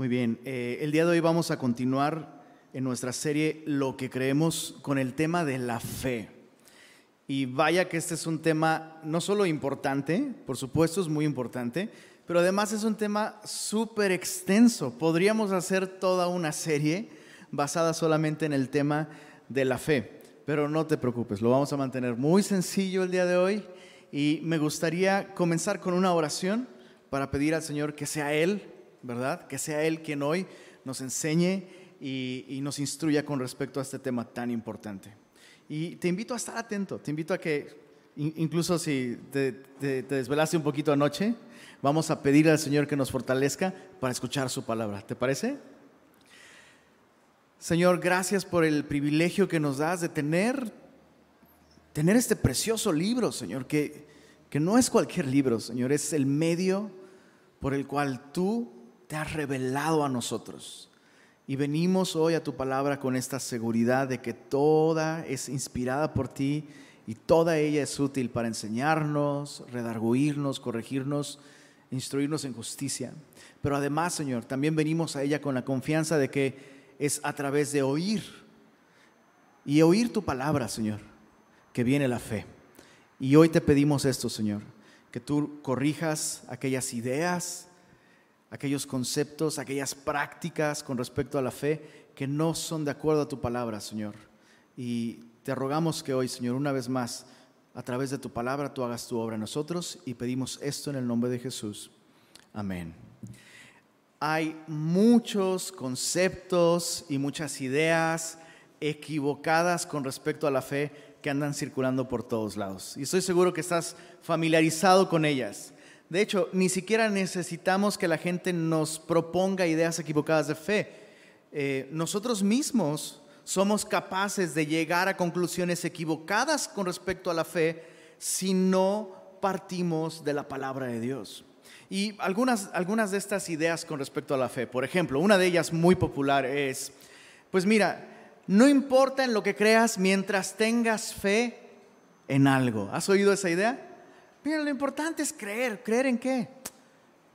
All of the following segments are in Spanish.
Muy bien, eh, el día de hoy vamos a continuar en nuestra serie Lo que creemos con el tema de la fe. Y vaya que este es un tema no solo importante, por supuesto es muy importante, pero además es un tema súper extenso. Podríamos hacer toda una serie basada solamente en el tema de la fe, pero no te preocupes, lo vamos a mantener muy sencillo el día de hoy y me gustaría comenzar con una oración para pedir al Señor que sea Él, ¿verdad? Que sea Él quien hoy nos enseñe y, nos instruya con respecto a este tema tan importante. Y te invito a estar atento, te invito a que, incluso si te, te desvelaste un poquito anoche, vamos a pedir al Señor que nos fortalezca para escuchar su palabra. ¿Te parece? Señor, gracias por el privilegio que nos das de tener tener este precioso libro, Señor, que, que no es cualquier libro, Señor, es el medio por el cual tú te has revelado a nosotros. Y venimos hoy a tu palabra con esta seguridad de que toda es inspirada por ti y toda ella es útil para enseñarnos, redarguirnos, corregirnos, instruirnos en justicia. Pero además, Señor, también venimos a ella con la confianza de que es a través de oír y oír tu palabra, Señor, que viene la fe. Y hoy te pedimos esto, Señor, que tú corrijas aquellas ideas, aquellos conceptos, aquellas prácticas con respecto a la fe que no son de acuerdo a tu palabra, Señor. Y te rogamos que hoy, Señor, una vez más, a través de tu palabra, tú hagas tu obra en nosotros y pedimos esto en el nombre de Jesús. Amén. Hay muchos conceptos y muchas ideas equivocadas con respecto a la fe que andan circulando por todos lados. Y estoy seguro que estás familiarizado con ellas. De hecho, ni siquiera necesitamos que la gente nos proponga ideas equivocadas de fe. Eh, nosotros mismos somos capaces de llegar a conclusiones equivocadas con respecto a la fe si no partimos de la palabra de Dios. Y algunas, algunas de estas ideas con respecto a la fe, por ejemplo, una de ellas muy popular es, pues mira, no importa en lo que creas mientras tengas fe en algo. ¿Has oído esa idea? Mira, lo importante es creer. ¿Creer en qué?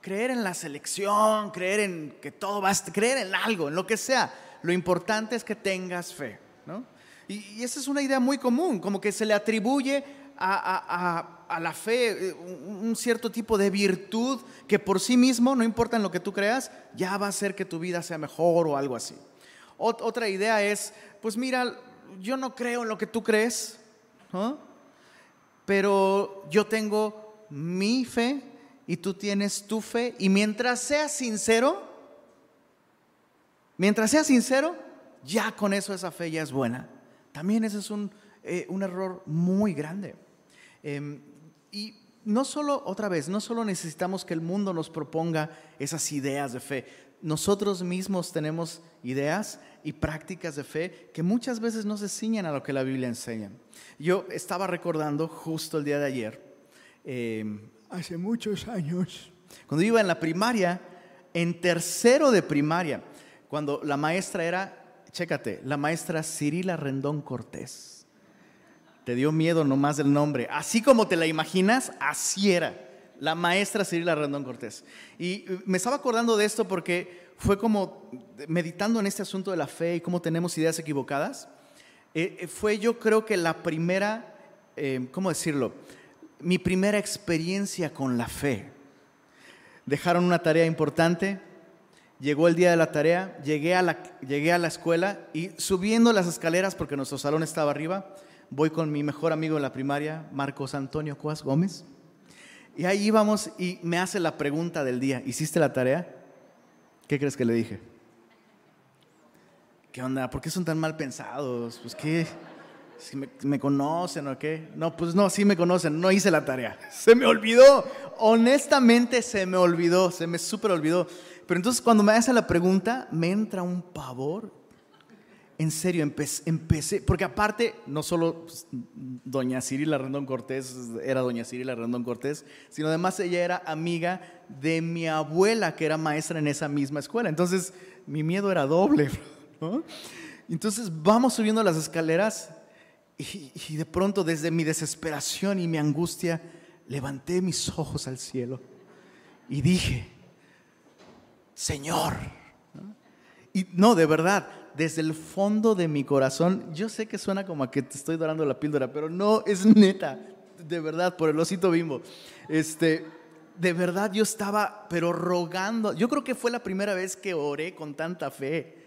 Creer en la selección, creer en que todo va a... Creer en algo, en lo que sea. Lo importante es que tengas fe. ¿no? Y, esa es una idea muy común, como que se le atribuye a, la fe eh, un cierto tipo de virtud que por sí mismo, no importa en lo que tú creas, ya va a hacer que tu vida sea mejor o algo así. Otra idea es, pues mira, yo no creo en lo que tú crees, pero yo tengo mi fe y tú tienes tu fe. Y mientras seas sincero, mientras seas sincero, ya con eso esa fe ya es buena. También ese es un, eh, error muy grande. Em, y no solo, otra vez, no solo necesitamos que el mundo nos proponga esas ideas de fe, nosotros mismos tenemos ideas y prácticas de fe que muchas veces no se ciñan a lo que la Biblia enseña. Yo estaba recordando justo el día de ayer, em, hace muchos años, cuando iba en la primaria, en tercero de primaria, cuando la maestra era, chécate, la maestra Cirila Rendón Cortés. Te dio miedo nomás del nombre. Así como te la imaginas, así era la maestra Cirila Rendón Cortés. Y me estaba acordando de esto porque fue como meditando en este asunto de la fe y cómo tenemos ideas equivocadas. Eh, eh, fue yo creo que la primera, eh, ¿cómo decirlo? Mi primera experiencia con la fe. Dejaron una tarea importante, llegó el día de la tarea, llegué a la, llegué a la escuela y subiendo las escaleras, porque nuestro salón estaba arriba, voy con mi mejor amigo en la primaria, Marcos Antonio Cuas Gómez. Y ahí íbamos y me hace la pregunta del día, ¿hiciste la tarea? ¿Qué crees que le dije? ¿Qué onda? ¿Por qué son tan mal pensados? Pues qué, si me, conocen o qué. No, pues no, sí me conocen, no hice la tarea. Se me olvidó, honestamente se me olvidó, se me súper olvidó. Pero entonces cuando me hace la pregunta, me entra un pavor en serio, empecé, porque aparte, no solo pues, doña Cirila Rendón Cortés era doña Cirila Rendón Cortés, sino además ella era amiga de mi abuela, que era maestra en esa misma escuela. Entonces, mi miedo era doble. Entonces, vamos subiendo las escaleras y de pronto, desde mi desesperación y mi angustia, levanté mis ojos al cielo y dije, Señor, Y no, de verdad, desde el fondo de mi corazón, yo sé que suena como a que te estoy dorando la píldora, pero no, es neta, de verdad, por el osito bimbo. Este, de verdad yo estaba, pero rogando, yo creo que fue la primera vez que oré con tanta fe.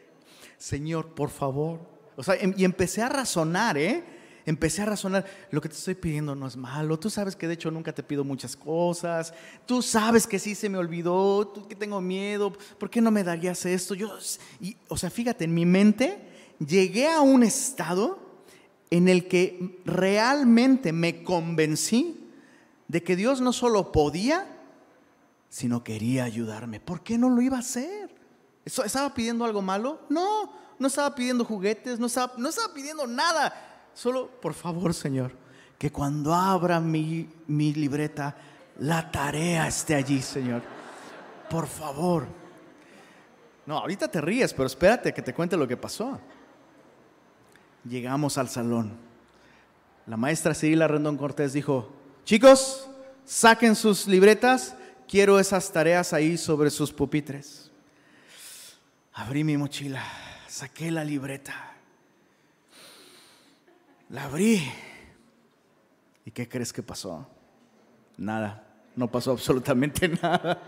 Señor, por favor. O sea, em, y empecé a razonar, ¿eh? Empecé a razonar, lo que te estoy pidiendo no es malo, tú sabes que de hecho nunca te pido muchas cosas, tú sabes que sí se me olvidó, tú que tengo miedo, ¿por qué no me darías esto? Yo, o sea, fíjate, en mi mente llegué a un estado en el que realmente me convencí de que Dios no solo podía, sino quería ayudarme. ¿Por qué no lo iba a hacer? ¿Estaba pidiendo algo malo? No, no estaba pidiendo juguetes, no estaba, no estaba pidiendo nada. Solo, por favor, Señor, que cuando abra mi, mi libreta, la tarea esté allí, Señor. Por favor. No, ahorita te ríes, pero espérate que te cuente lo que pasó. Llegamos al salón. La maestra Cirila Rendón Cortés dijo, chicos, saquen sus libretas, quiero esas tareas ahí sobre sus pupitres. Abrí mi mochila, saqué la libreta, la abrí. ¿Y qué crees que pasó? Nada, no pasó absolutamente nada.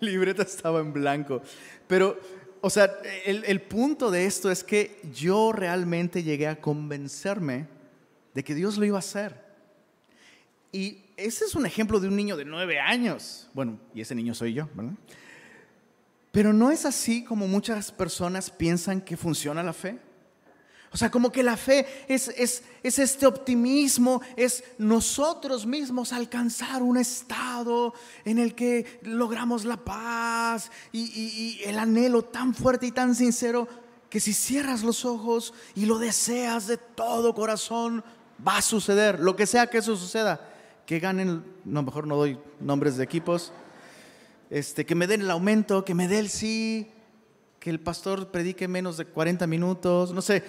Mi libreta estaba en blanco. Pero, o sea, el, punto de esto es que yo realmente llegué a convencerme de que Dios lo iba a hacer. Y ese es un ejemplo de un niño de nueve años. Bueno, y ese niño soy yo, ¿verdad? Pero no es así como muchas personas piensan que funciona la fe. O sea, como que la fe es, es, es, este optimismo, es nosotros mismos alcanzar un estado en el que logramos la paz y, el anhelo tan fuerte y tan sincero que si cierras los ojos y lo deseas de todo corazón, va a suceder, lo que sea que eso suceda que ganen, no, mejor no doy nombres de equipos, este, que me den el aumento, que me dé el sí, que el pastor predique menos de 40 minutos, no sé.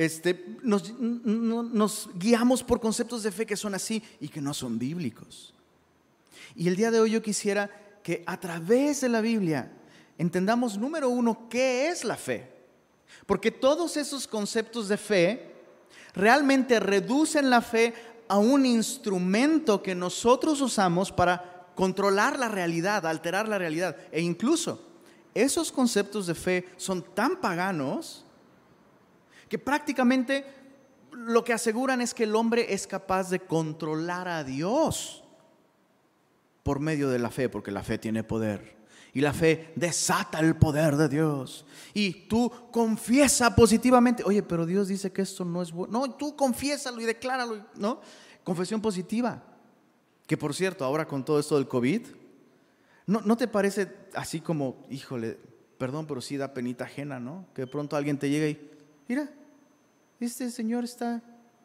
Este, nos, nos guiamos por conceptos de fe que son así y que no son bíblicos. Y el día de hoy yo quisiera que a través de la Biblia entendamos, número uno, qué es la fe. Porque todos esos conceptos de fe realmente reducen la fe a un instrumento que nosotros usamos para controlar la realidad, alterar la realidad. E incluso esos conceptos de fe son tan paganos que prácticamente lo que aseguran es que el hombre es capaz de controlar a Dios por medio de la fe, porque la fe tiene poder. Y la fe desata el poder de Dios. Y tú confiesa positivamente, oye, pero Dios dice que esto no es bueno. No, tú confiésalo y decláralo, ¿no? Confesión positiva. Que por cierto, ahora con todo esto del COVID, ¿no, ¿no te parece así como, híjole, perdón, pero sí da penita ajena, ¿no? Que de pronto alguien te llega y, mira, este señor está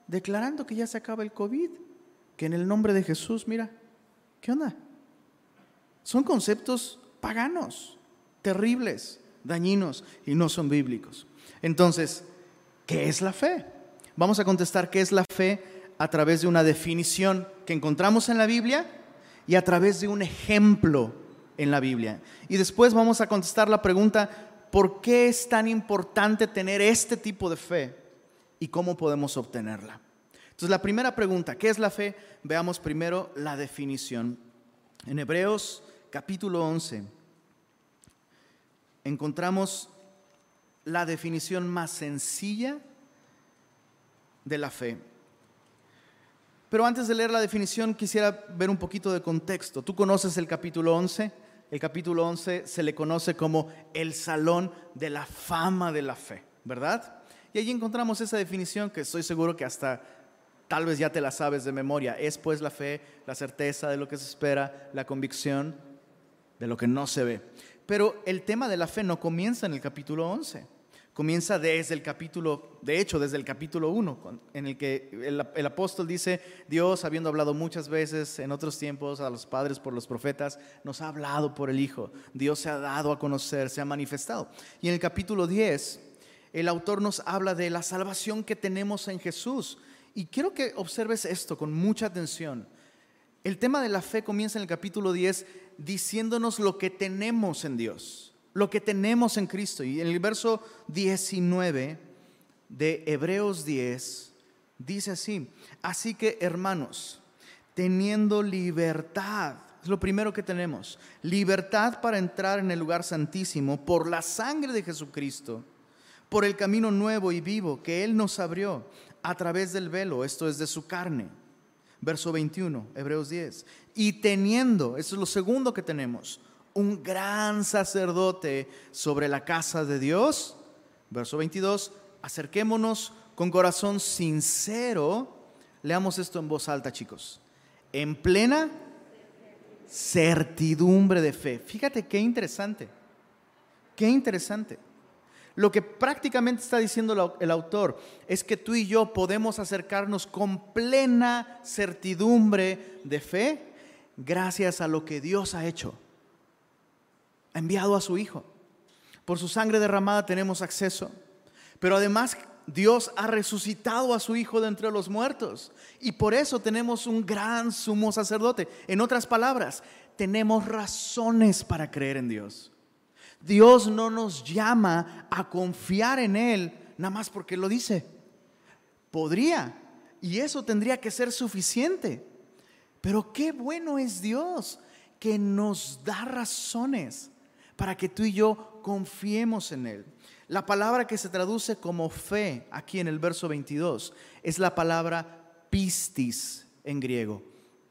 declarando que ya se acaba el COVID, que en el nombre de Jesús, mira, ¿qué onda? Son conceptos paganos, terribles, dañinos y no son bíblicos. Entonces, ¿qué es la fe? Vamos a contestar qué es la fe a través de una definición que encontramos en la Biblia y a través de un ejemplo en la Biblia. Y después vamos a contestar la pregunta, ¿por qué es tan importante tener este tipo de fe y cómo podemos obtenerla? Entonces, la primera pregunta, ¿qué es la fe? Veamos primero la definición. En Hebreos capítulo 11 encontramos la definición más sencilla de la fe. Pero antes de leer la definición quisiera ver un poquito de contexto. Tú conoces el capítulo 11. El capítulo 11 se le conoce como el salón de la fama de la fe, ¿verdad? Y allí encontramos esa definición que estoy seguro que hasta tal vez ya te la sabes de memoria. Es pues la fe, la certeza de lo que se espera, la convicción de lo que no se ve. Pero el tema de la fe no comienza en el capítulo 11. Comienza desde el capítulo, de hecho, desde el capítulo 1, en el que el, apóstol dice, Dios, habiendo hablado muchas veces en otros tiempos a los padres por los profetas, nos ha hablado por el Hijo. Dios se ha dado a conocer, se ha manifestado. Y en el capítulo 10, el autor nos habla de la salvación que tenemos en Jesús. Y quiero que observes esto con mucha atención. El tema de la fe comienza en el capítulo 10 diciéndonos lo que tenemos en Dios. lo que tenemos en Cristo. Y en el verso 19 de Hebreos 10 dice así, así que hermanos, teniendo libertad, es lo primero que tenemos, libertad para entrar en el lugar santísimo por la sangre de Jesucristo, por el camino nuevo y vivo que Él nos abrió a través del velo, esto es de su carne. Verso 21, Hebreos 10. Y teniendo, eso es lo segundo que tenemos, un gran sacerdote sobre la casa de Dios. Verso 22, acerquémonos con corazón sincero. Leamos esto en voz alta, chicos. En plena certidumbre de fe. Fíjate qué interesante. Qué interesante. Lo que prácticamente está diciendo el autor es que tú y yo podemos acercarnos con plena certidumbre de fe gracias a lo que Dios ha hecho ha enviado a su Hijo. Por su sangre derramada tenemos acceso. Pero además Dios ha resucitado a su Hijo de entre los muertos. Y por eso tenemos un gran sumo sacerdote. En otras palabras, tenemos razones para creer en Dios. Dios no nos llama a confiar en Él nada más porque lo dice. Podría. Y eso tendría que ser suficiente. Pero qué bueno es Dios que nos da razones para que tú y yo confiemos en Él. La palabra que se traduce como fe aquí en el verso 22 es la palabra pistis en griego.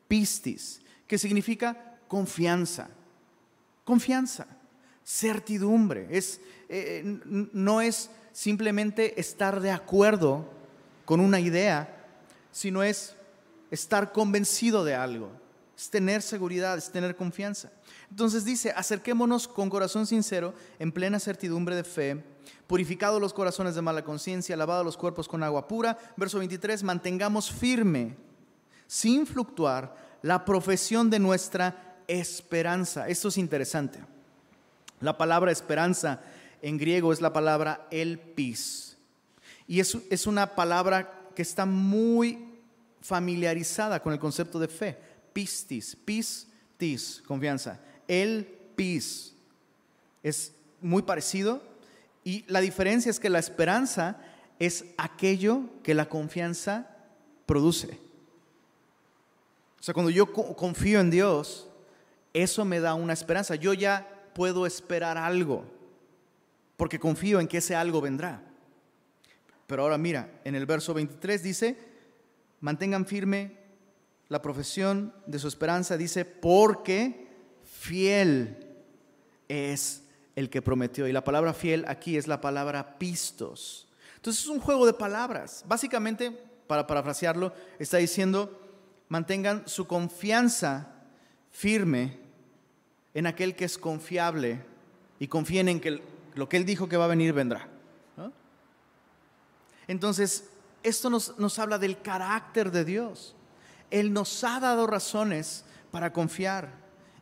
Pistis, que significa confianza. Confianza, certidumbre. Es, eh, no es simplemente estar de acuerdo con una idea, sino es estar convencido de algo. Es tener seguridad, es tener confianza. Entonces dice, acerquémonos con corazón sincero, en plena certidumbre de fe, purificados los corazones de mala conciencia, lavados los cuerpos con agua pura. Verso 23, mantengamos firme, sin fluctuar, la profesión de nuestra esperanza. Esto es interesante. La palabra esperanza en griego es la palabra elpis. Y es, es una palabra que está muy familiarizada con el concepto de fe. Pistis, pistis, confianza el pis. Es muy parecido y la diferencia es que la esperanza es aquello que la confianza produce. O sea, cuando yo confío en Dios, eso me da una esperanza. Yo ya puedo esperar algo porque confío en que ese algo vendrá. Pero ahora mira, en el verso 23 dice, mantengan firme la profesión de su esperanza, dice, porque fiel es el que prometió. Y la palabra fiel aquí es la palabra pistos. Entonces es un juego de palabras. Básicamente, para parafrasearlo, está diciendo, mantengan su confianza firme en aquel que es confiable y confíen en que lo que él dijo que va a venir vendrá. Entonces, esto nos, nos habla del carácter de Dios. Él nos ha dado razones para confiar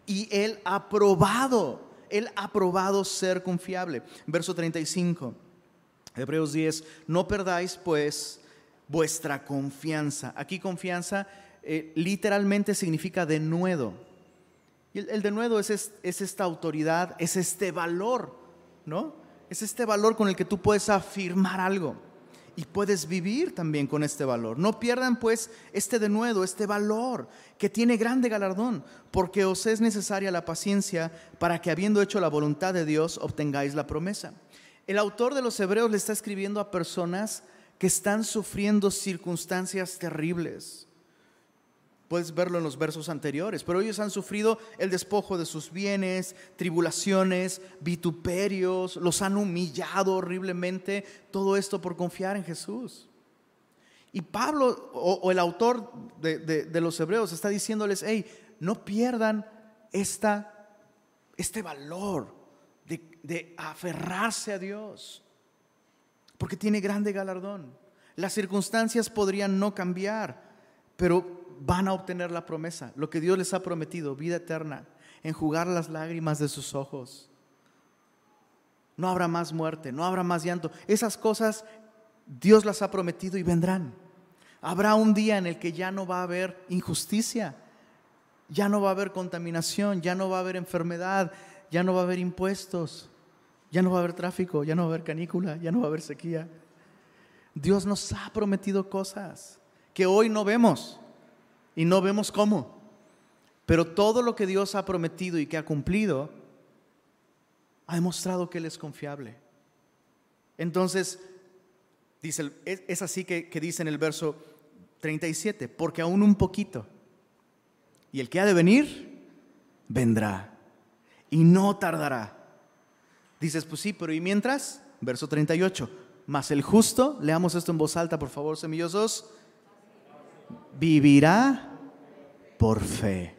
y Él ha probado, Él ha probado ser confiable. Verso 35, Hebreos 10, no perdáis pues vuestra confianza. Aquí confianza eh, literalmente significa denuedo. Y el, el denuedo es, es esta autoridad, es este valor, ¿no? Es este valor con el que tú puedes afirmar algo y puedes vivir también con este valor. No pierdan pues este denuedo, este valor que tiene grande galardón, porque os es necesaria la paciencia para que habiendo hecho la voluntad de Dios obtengáis la promesa. El autor de los Hebreos le está escribiendo a personas que están sufriendo circunstancias terribles Puedes verlo en los versos anteriores, pero ellos han sufrido el despojo de sus bienes, tribulaciones, vituperios, los han humillado horriblemente, todo esto por confiar en Jesús. Y Pablo, o, el autor de, los hebreos, está diciéndoles, hey, no pierdan esta, este valor de, de aferrarse a Dios, porque tiene grande galardón. Las circunstancias podrían no cambiar, pero van a obtener la promesa, lo que Dios les ha prometido, vida eterna, enjugar las lágrimas de sus ojos. No habrá más muerte, no habrá más llanto. Esas cosas Dios las ha prometido y vendrán. Habrá un día en el que ya no va a haber injusticia, ya no va a haber contaminación, ya no va a haber enfermedad, ya no va a haber impuestos. Ya no va a haber tráfico, ya no va a haber canícula, ya no va a haber sequía. Dios nos ha prometido cosas que hoy no vemos y no vemos cómo. Pero todo lo que Dios ha prometido y que ha cumplido, ha demostrado que Él es confiable. Entonces, dice, es así que, que dice en el verso 37, porque aún un poquito, y el que ha de venir, vendrá, y no tardará. Dices, pues sí, pero ¿y mientras? Verso 38, mas el justo, leamos esto en voz alta, por favor, semillosos, vivirá por fe.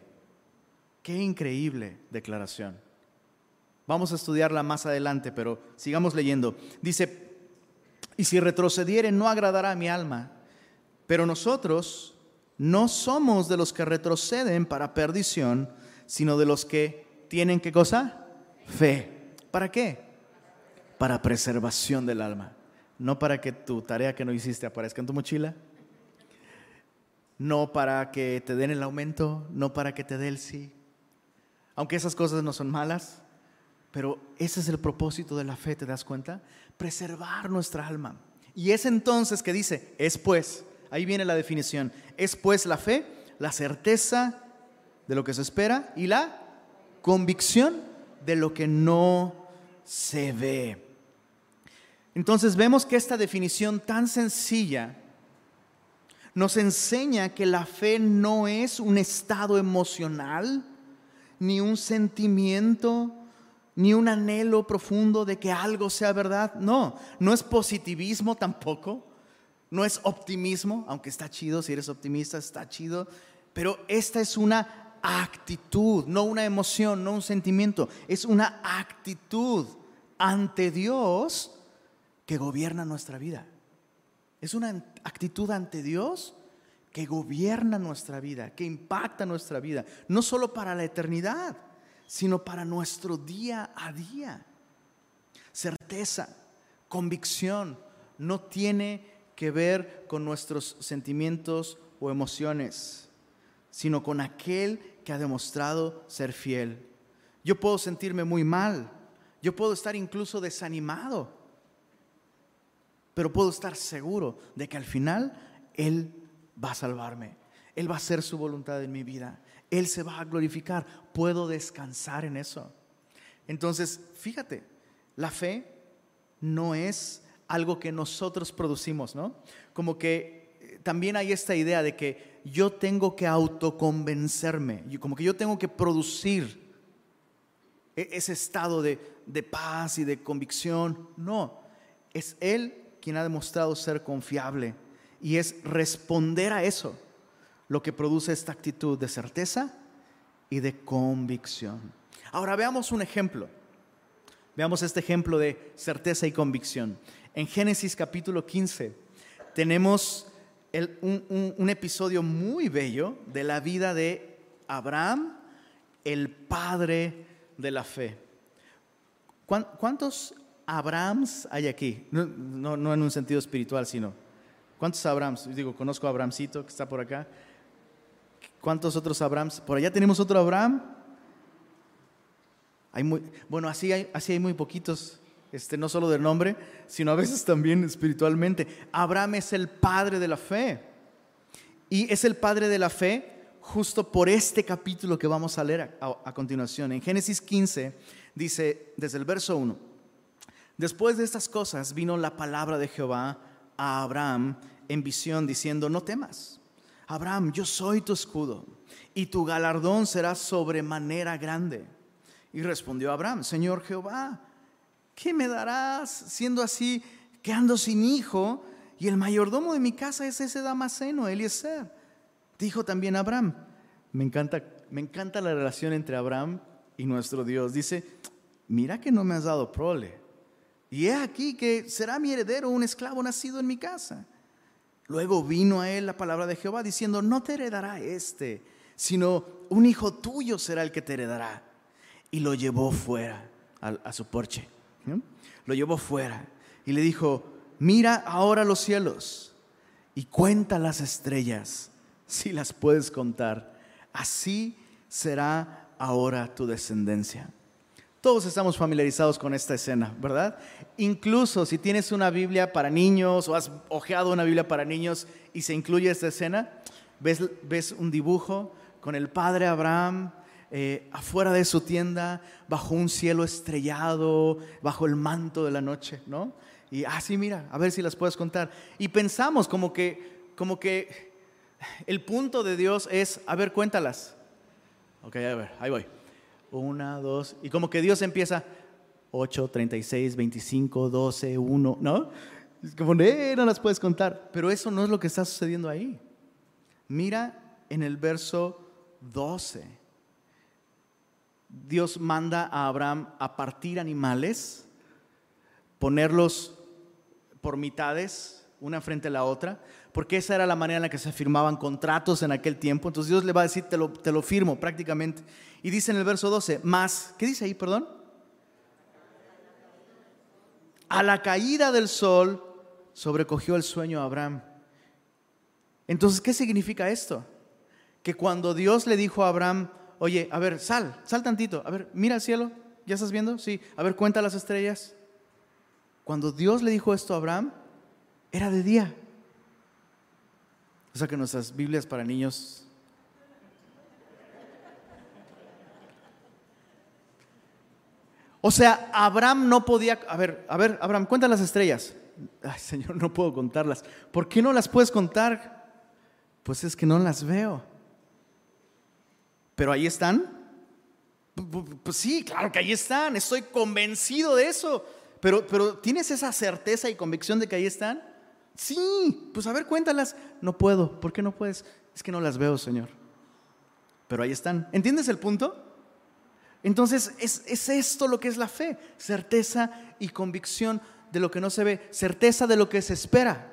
Qué increíble declaración. Vamos a estudiarla más adelante, pero sigamos leyendo. Dice, y si retrocediere no agradará a mi alma, pero nosotros no somos de los que retroceden para perdición, sino de los que tienen qué cosa? Fe. ¿Para qué? Para preservación del alma. No para que tu tarea que no hiciste aparezca en tu mochila, no para que te den el aumento, no para que te dé el sí, aunque esas cosas no son malas, pero ese es el propósito de la fe, ¿te das cuenta? Preservar nuestra alma. Y es entonces que dice, es pues, ahí viene la definición, es pues la fe, la certeza de lo que se espera y la convicción de lo que no se ve. Entonces vemos que esta definición tan sencilla nos enseña que la fe no es un estado emocional, ni un sentimiento, ni un anhelo profundo de que algo sea verdad. No, no es positivismo tampoco, no es optimismo, aunque está chido, si eres optimista está chido, pero esta es una actitud, no una emoción, no un sentimiento, es una actitud ante Dios que gobierna nuestra vida. Es una actitud ante Dios que gobierna nuestra vida, que impacta nuestra vida, no solo para la eternidad, sino para nuestro día a día. Certeza, convicción, no tiene que ver con nuestros sentimientos o emociones, sino con aquel que ha demostrado ser fiel. Yo puedo sentirme muy mal, yo puedo estar incluso desanimado, pero puedo estar seguro de que al final Él va a salvarme. Él va a hacer su voluntad en mi vida. Él se va a glorificar. Puedo descansar en eso. Entonces, fíjate, la fe no es algo que nosotros producimos, ¿no? Como que eh, también hay esta idea de que yo tengo que autoconvencerme, como que yo tengo que producir e-, ese estado de, de paz y de convicción. No, es Él quien ha demostrado ser confiable y es responder a eso lo que produce esta actitud de certeza y de convicción. Ahora veamos un ejemplo. Veamos este ejemplo de certeza y convicción. En Génesis capítulo 15 tenemos un, episodio muy bello de la vida de Abraham, el padre de la fe. ¿Cuántos Abrahams hay aquí? No, en un sentido espiritual, sino ¿Cuántos Abrahams? Digo, conozco a Abrahamcito que está por acá. ¿Cuántos otros Abrahams? Por allá tenemos otro Abraham. Hay muy, bueno, así hay, así hay muy poquitos, este, no solo de nombre, sino a veces también espiritualmente. Abraham es el padre de la fe. Y es el padre de la fe justo por este capítulo que vamos a leer a, a continuación. En Génesis 15 dice, desde el verso 1, después de estas cosas vino la palabra de Jehová a Abraham en visión diciendo, no temas, Abraham, yo soy tu escudo y tu galardón será sobremanera grande. Y respondió Abraham, Señor Jehová, ¿qué me darás siendo así que ando sin hijo y el mayordomo de mi casa es ese Damaseno, Eliezer? Dijo también Abraham, me encanta, me encanta la relación entre Abraham y nuestro Dios. Dice, mira que no me has dado prole. Y he aquí que será mi heredero un esclavo nacido en mi casa. Luego vino a él la palabra de Jehová diciendo, no te heredará este, sino un hijo tuyo será el que te heredará. Y lo llevó fuera a, su porche. Lo llevó fuera y le dijo, mira ahora los cielos y cuenta las estrellas, si las puedes contar. Así será ahora tu descendencia. Todos estamos familiarizados con esta escena, ¿verdad? Incluso si tienes una Biblia para niños o has ojeado una Biblia para niños y se incluye esta escena, ves, ves un dibujo con el padre Abraham eh, afuera de su tienda, bajo un cielo estrellado, bajo el manto de la noche, ¿no? Y así, ah, mira, a ver si las puedes contar. Y pensamos como que, como que el punto de Dios es, a ver, cuéntalas. Ok, a ver, ahí voy. Una, dos, y como que Dios empieza 8, 36, 25, 12, 1, ¿no? Es como, eh, no las puedes contar. Pero eso no es lo que está sucediendo ahí. Mira en el verso 12. Dios manda a Abraham a partir animales, ponerlos por mitades, una frente a la otra, porque esa era la manera en la que se firmaban contratos en aquel tiempo. Entonces Dios le va a decir, te lo, te lo firmo prácticamente. Y dice en el verso 12, más, ¿qué dice ahí, perdón? A la caída del sol sobrecogió el sueño a Abraham. Entonces, ¿qué significa esto? Que cuando Dios le dijo a Abraham, oye, a ver, sal, sal tantito, a ver, mira al cielo, ¿ya estás viendo? Sí, a ver, cuenta las estrellas. Cuando Dios le dijo esto a Abraham, era de día. O sea que nuestras Biblias para niños O sea, Abraham no podía, a ver, a ver, Abraham, cuenta las estrellas. Ay, Señor, no puedo contarlas. ¿Por qué no las puedes contar? Pues es que no las veo. Pero ahí están. Pues sí, claro que ahí están. Estoy convencido de eso. Pero, pero ¿tienes esa certeza y convicción de que ahí están? Sí, pues a ver, cuéntalas. No puedo. ¿Por qué no puedes? Es que no las veo, Señor. Pero ahí están. ¿Entiendes el punto? Entonces, es, esto lo que es la fe, certeza y convicción de lo que no se ve, certeza de lo que se espera.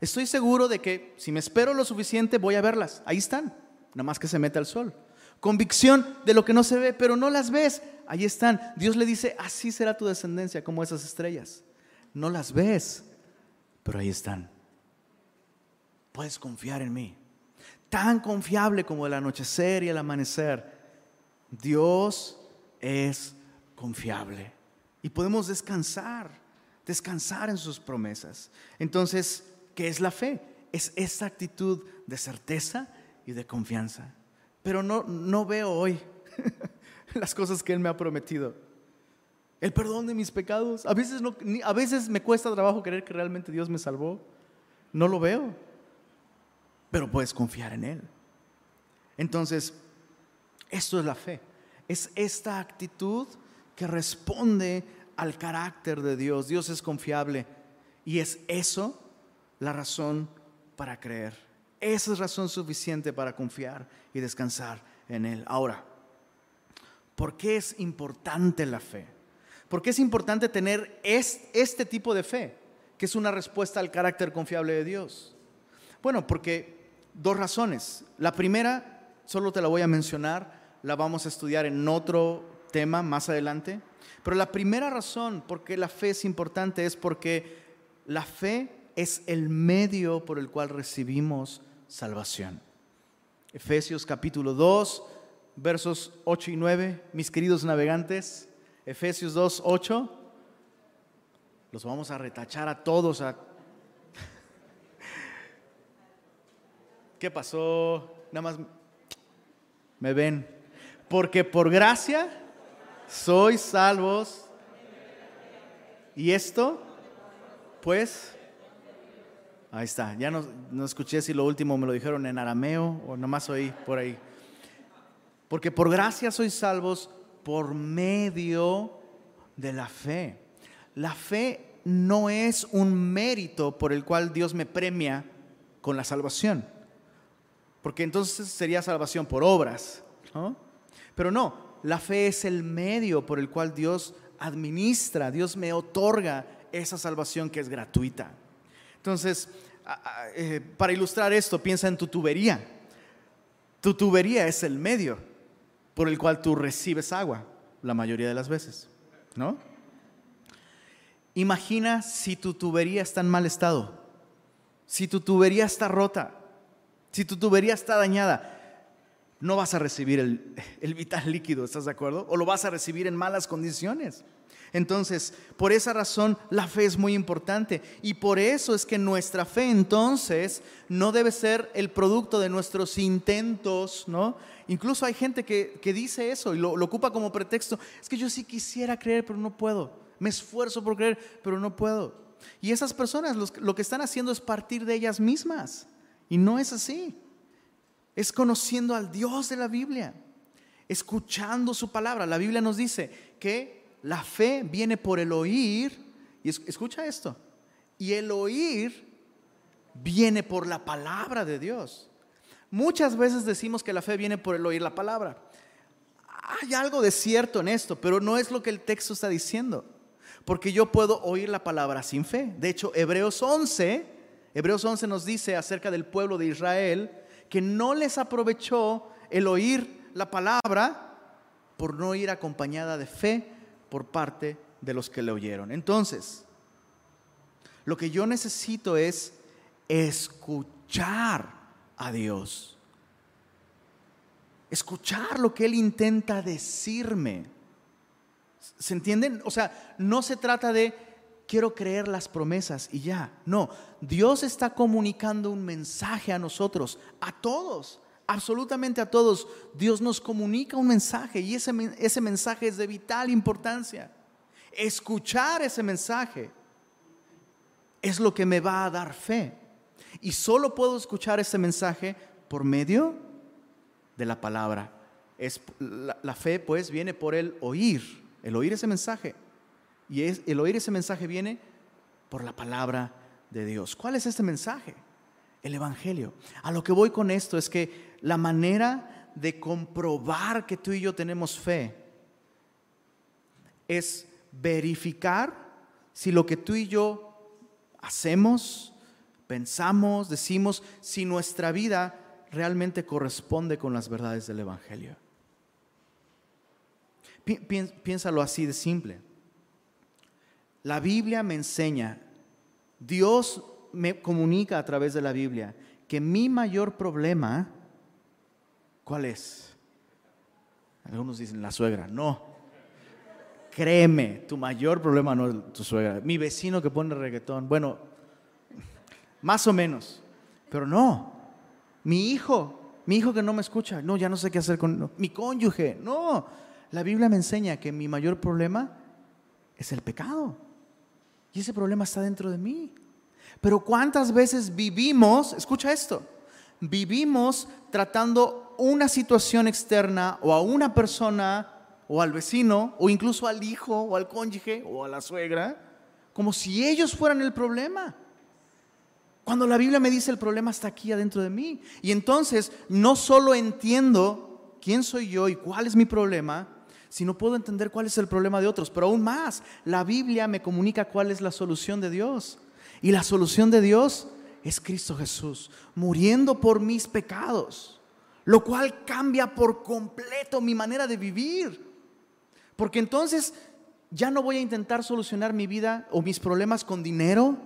Estoy seguro de que si me espero lo suficiente voy a verlas, ahí están, nada más que se mete el sol. Convicción de lo que no se ve, pero no las ves, ahí están. Dios le dice, así será tu descendencia como esas estrellas. No las ves, pero ahí están. Puedes confiar en mí. Tan confiable como el anochecer y el amanecer. Dios es confiable. Y podemos descansar, descansar en sus promesas. Entonces, ¿qué es la fe? Es esa actitud de certeza y de confianza. Pero no, no veo hoy las cosas que Él me ha prometido. El perdón de mis pecados. A veces, no, a veces me cuesta trabajo creer que realmente Dios me salvó. No lo veo. Pero puedes confiar en Él. Entonces, esto es la fe es esta actitud que responde al carácter de Dios. Dios es confiable y es eso la razón para creer. Esa es razón suficiente para confiar y descansar en Él. Ahora, ¿por qué es importante la fe? ¿Por qué es importante tener este tipo de fe, que es una respuesta al carácter confiable de Dios? Bueno, porque dos razones. La primera, solo te la voy a mencionar, la vamos a estudiar en otro tema más adelante. Pero la primera razón por qué la fe es importante es porque la fe es el medio por el cual recibimos salvación. Efesios capítulo 2, versos 8 y 9, mis queridos navegantes, Efesios 2, 8, los vamos a retachar a todos. ¿Qué pasó? Nada más me ven porque por gracia sois salvos. ¿Y esto? Pues, ahí está. Ya no, no, escuché si lo último me lo dijeron en arameo o nomás oí por ahí. Porque por gracia sois salvos por medio de la fe. La fe no es un mérito por el cual Dios me premia con la salvación. Porque entonces sería salvación por obras. ¿no? Pero no, la fe es el medio por el cual Dios administra, Dios me otorga esa salvación que es gratuita. Entonces, eh, para ilustrar esto, piensa en tu tubería. Tu tubería es el medio por el cual tú recibes agua la mayoría de las veces, ¿no? Imagina si tu tubería está en mal estado, si tu tubería está rota, si tu tubería está dañada no vas a recibir el, el, vital líquido, ¿estás de acuerdo? O lo vas a recibir en malas condiciones. Entonces, por esa razón, la fe es muy importante. Y por eso es que nuestra fe entonces no debe ser el producto de nuestros intentos, ¿no? Incluso hay gente que, dice eso y lo, ocupa como pretexto. Es que yo sí quisiera creer, pero no puedo. Me esfuerzo por creer, pero no puedo. Y esas personas lo que están haciendo es partir de ellas mismas. Y no es así. Es conociendo al Dios de la Biblia, escuchando su palabra. La Biblia nos dice que la fe viene por el oír, y escucha esto, y el oír viene por la palabra de Dios. Muchas veces decimos que la fe viene por el oír la palabra. Hay algo de cierto en esto, pero no es lo que el texto está diciendo. Porque yo puedo oír la palabra sin fe. De hecho, Hebreos 11, Hebreos 11 nos dice acerca del pueblo de Israel que no les aprovechó el oír la palabra por no ir acompañada de fe por parte de los que le oyeron. Entonces, lo que yo necesito es escuchar a Dios. Escuchar lo que Él intenta decirme. ¿Se entienden? O sea, no se trata de quiero creer las promesas y ya. No, Dios está comunicando un mensaje a nosotros, a todos, absolutamente a todos. Dios nos comunica un mensaje y ese, ese mensaje es de vital importancia. Escuchar ese mensaje es lo que me va a dar fe. Y solo puedo escuchar ese mensaje por medio de la palabra. Es, la, fe pues viene por el oír, el oír ese mensaje. Y es, el oír ese mensaje viene por la palabra de Dios. ¿Cuál es este mensaje? El Evangelio. A lo que voy con esto es que la manera de comprobar que tú y yo tenemos fe es verificar si lo que tú y yo hacemos, pensamos, decimos, si nuestra vida realmente corresponde con las verdades del Evangelio. Piénsalo así de simple. La Biblia me enseña, Dios me comunica a través de la Biblia que mi mayor problema, ¿cuál es? Algunos dicen la suegra, no. Créeme, tu mayor problema no es tu suegra. Mi vecino que pone reggaetón, bueno, más o menos, pero no. Mi hijo, mi hijo que no me escucha, no, ya no sé qué hacer con mi cónyuge, no. La Biblia me enseña que mi mayor problema es el pecado. Y ese problema está dentro de mí. Pero ¿cuántas veces vivimos, escucha esto, vivimos tratando una situación externa o a una persona o al vecino o incluso al hijo o al cónyuge o a la suegra como si ellos fueran el problema? Cuando la Biblia me dice el problema está aquí adentro de mí. Y entonces no solo entiendo quién soy yo y cuál es mi problema, si no puedo entender cuál es el problema de otros. Pero aún más, la Biblia me comunica cuál es la solución de Dios. Y la solución de Dios es Cristo Jesús, muriendo por mis pecados, lo cual cambia por completo mi manera de vivir. Porque entonces ya no voy a intentar solucionar mi vida o mis problemas con dinero,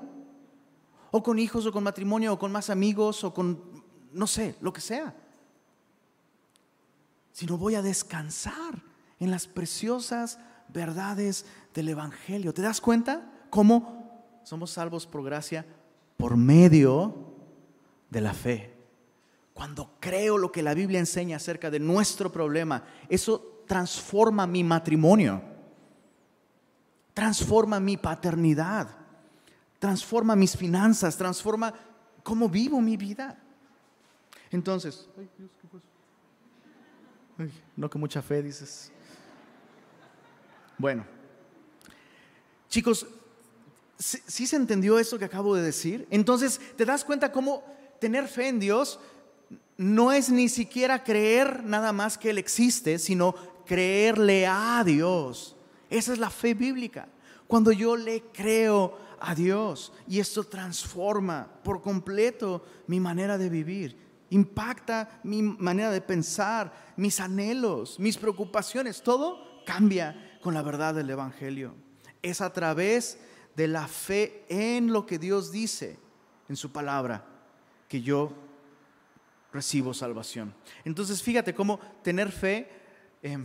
o con hijos, o con matrimonio, o con más amigos, o con, no sé, lo que sea. Sino voy a descansar en las preciosas verdades del Evangelio. ¿Te das cuenta cómo somos salvos por gracia? Por medio de la fe. Cuando creo lo que la Biblia enseña acerca de nuestro problema, eso transforma mi matrimonio, transforma mi paternidad, transforma mis finanzas, transforma cómo vivo mi vida. Entonces, no que mucha fe dices. Bueno, chicos, ¿sí, se entendió eso que acabo de decir? Entonces, ¿te das cuenta cómo tener fe en Dios no es ni siquiera creer nada más que Él existe, sino creerle a Dios? Esa es la fe bíblica. Cuando yo le creo a Dios y esto transforma por completo mi manera de vivir, impacta mi manera de pensar, mis anhelos, mis preocupaciones, todo cambia con la verdad del Evangelio. Es a través de la fe en lo que Dios dice en su palabra que yo recibo salvación. Entonces fíjate cómo tener fe em,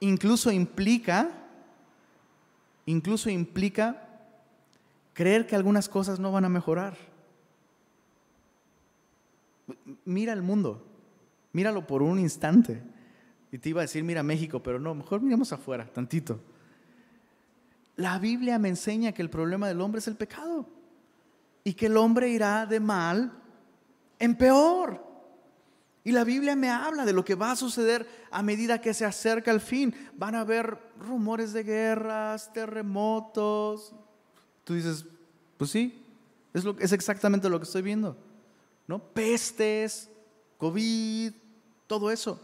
incluso implica, incluso implica creer que algunas cosas no van a mejorar. Mira el mundo, míralo por un instante. Y te iba a decir, mira México, pero no, mejor miremos afuera, tantito. La Biblia me enseña que el problema del hombre es el pecado y que el hombre irá de mal en peor. Y la Biblia me habla de lo que va a suceder a medida que se acerca el fin. Van a haber rumores de guerras, terremotos. Tú dices, pues sí, es, lo, es exactamente lo que estoy viendo. ¿No? Pestes, COVID, todo eso.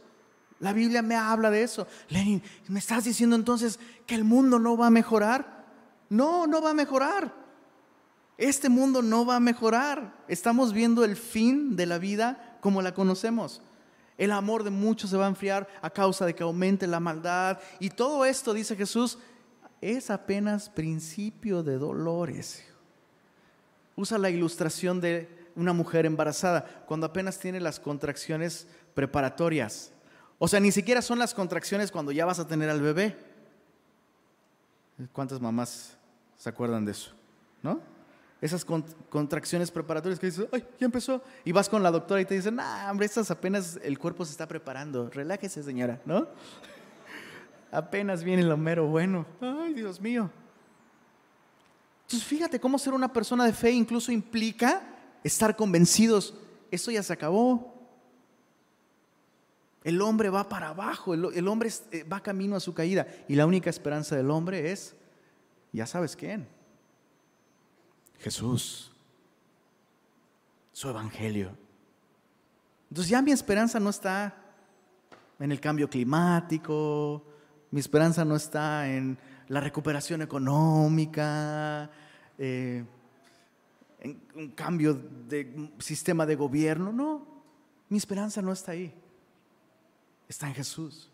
La Biblia me habla de eso. Lenin, ¿me estás diciendo entonces que el mundo no va a mejorar? No, no va a mejorar. Este mundo no va a mejorar. Estamos viendo el fin de la vida como la conocemos. El amor de muchos se va a enfriar a causa de que aumente la maldad. Y todo esto, dice Jesús, es apenas principio de dolores. Usa la ilustración de una mujer embarazada cuando apenas tiene las contracciones preparatorias. O sea, ni siquiera son las contracciones cuando ya vas a tener al bebé. ¿Cuántas mamás se acuerdan de eso? ¿No? Esas contracciones preparatorias que dices, ay, ya empezó. Y vas con la doctora y te dicen, ah, hombre, estas apenas el cuerpo se está preparando. Relájese, señora, ¿no? apenas viene lo mero bueno. Ay, Dios mío. Entonces, fíjate cómo ser una persona de fe incluso implica estar convencidos, esto ya se acabó, el hombre va para abajo, el, hombre eh, va camino a su caída. Y la única esperanza del hombre es, ya sabes quién, Jesús, su evangelio. Entonces ya mi esperanza no está en el cambio climático, mi esperanza no está en la recuperación económica, eh, en un cambio de sistema de gobierno, no, mi esperanza no está ahí está en Jesús.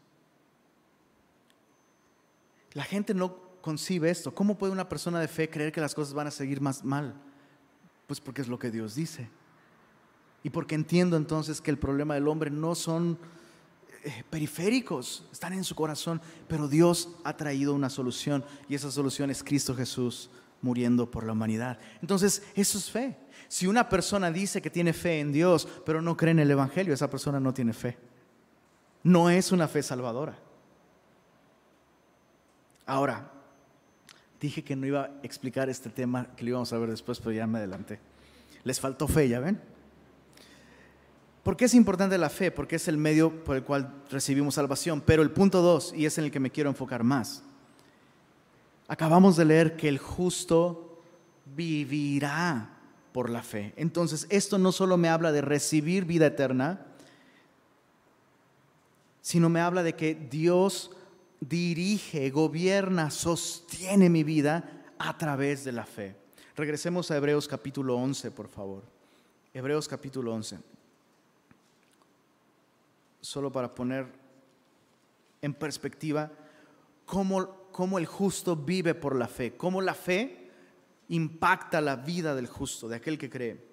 La gente no concibe esto. ¿Cómo puede una persona de fe creer que las cosas van a seguir más mal? Pues porque es lo que Dios dice. Y porque entiendo entonces que el problema del hombre no son eh, periféricos, están en su corazón, pero Dios ha traído una solución y esa solución es Cristo Jesús muriendo por la humanidad. Entonces, eso es fe. Si una persona dice que tiene fe en Dios, pero no cree en el Evangelio, esa persona no tiene fe no es una fe salvadora. Ahora, dije que no iba a explicar este tema, que lo íbamos a ver después, pero ya me adelanté. Les faltó fe, ¿ya ven? ¿Por qué es importante la fe? Porque es el medio por el cual recibimos salvación. Pero el punto dos, y es en el que me quiero enfocar más, acabamos de leer que el justo vivirá por la fe. Entonces, esto no solo me habla de recibir vida eterna, sino me habla de que Dios dirige, gobierna, sostiene mi vida a través de la fe. Regresemos a Hebreos capítulo 11, por favor. Hebreos capítulo 11. Solo para poner en perspectiva cómo, cómo el justo vive por la fe, cómo la fe impacta la vida del justo, de aquel que cree.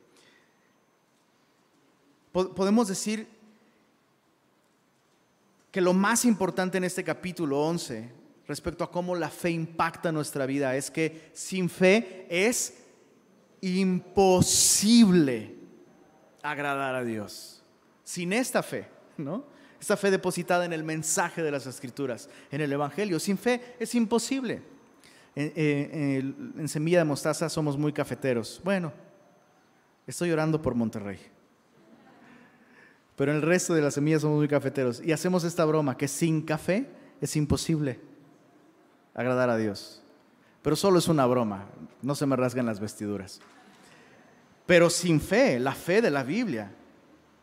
Podemos decir que lo más importante en este capítulo 11 respecto a cómo la fe impacta nuestra vida es que sin fe es imposible agradar a Dios. Sin esta fe, ¿no? Esta fe depositada en el mensaje de las Escrituras, en el Evangelio. Sin fe es imposible. En, en Semilla de Mostaza somos muy cafeteros. Bueno, estoy orando por Monterrey. Pero en el resto de las semillas somos muy cafeteros. Y hacemos esta broma, que sin café es imposible agradar a Dios. Pero solo es una broma, no se me rasgan las vestiduras. Pero sin fe, la fe de la Biblia,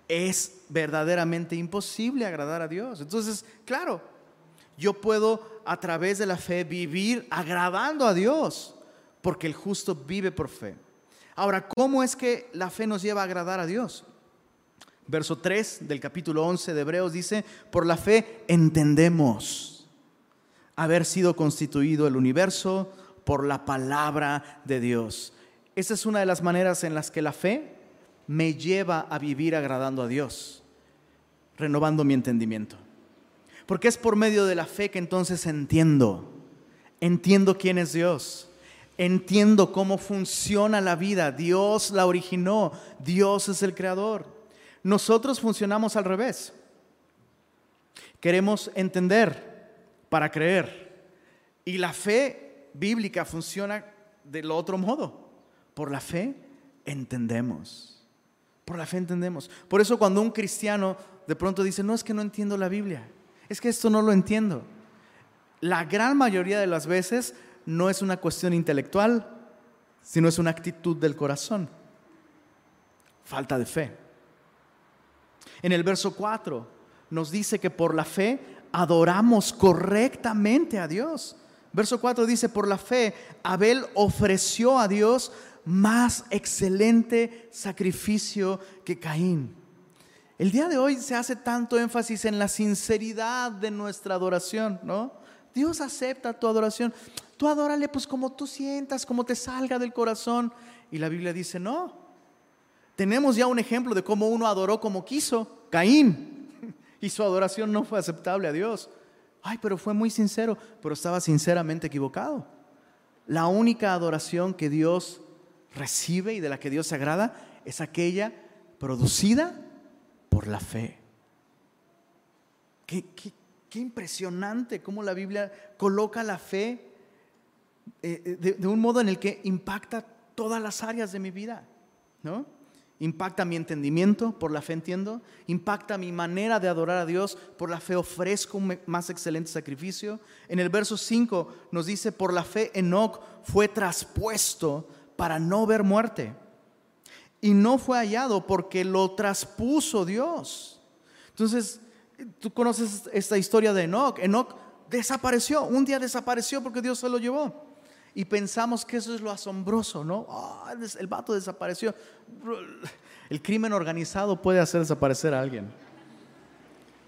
es verdaderamente imposible agradar a Dios. Entonces, claro, yo puedo a través de la fe vivir agradando a Dios, porque el justo vive por fe. Ahora, ¿cómo es que la fe nos lleva a agradar a Dios? Verso 3 del capítulo 11 de Hebreos dice, por la fe entendemos haber sido constituido el universo por la palabra de Dios. Esa es una de las maneras en las que la fe me lleva a vivir agradando a Dios, renovando mi entendimiento. Porque es por medio de la fe que entonces entiendo, entiendo quién es Dios, entiendo cómo funciona la vida. Dios la originó, Dios es el creador. Nosotros funcionamos al revés. Queremos entender para creer. Y la fe bíblica funciona del otro modo. Por la fe entendemos. Por la fe entendemos. Por eso cuando un cristiano de pronto dice, no es que no entiendo la Biblia, es que esto no lo entiendo. La gran mayoría de las veces no es una cuestión intelectual, sino es una actitud del corazón. Falta de fe. En el verso 4 nos dice que por la fe adoramos correctamente a Dios. Verso 4 dice, por la fe Abel ofreció a Dios más excelente sacrificio que Caín. El día de hoy se hace tanto énfasis en la sinceridad de nuestra adoración, ¿no? Dios acepta tu adoración. Tú adórale pues como tú sientas, como te salga del corazón. Y la Biblia dice, no. Tenemos ya un ejemplo de cómo uno adoró como quiso, Caín. Y su adoración no fue aceptable a Dios. Ay, pero fue muy sincero, pero estaba sinceramente equivocado. La única adoración que Dios recibe y de la que Dios se agrada es aquella producida por la fe. Qué, impresionante cómo la Biblia coloca la fe eh, de, de, un modo en el que impacta todas las áreas de mi vida, ¿no? Impacta mi entendimiento, por la fe entiendo. Impacta mi manera de adorar a Dios, por la fe ofrezco un más excelente sacrificio. En el verso 5 nos dice, por la fe Enoch fue traspuesto para no ver muerte. Y no fue hallado porque lo traspuso Dios. Entonces, tú conoces esta historia de Enoch. Enoch desapareció, un día desapareció porque Dios se lo llevó. Y pensamos que eso es lo asombroso, ¿no? Ah, el vato desapareció. El crimen organizado puede hacer desaparecer a alguien.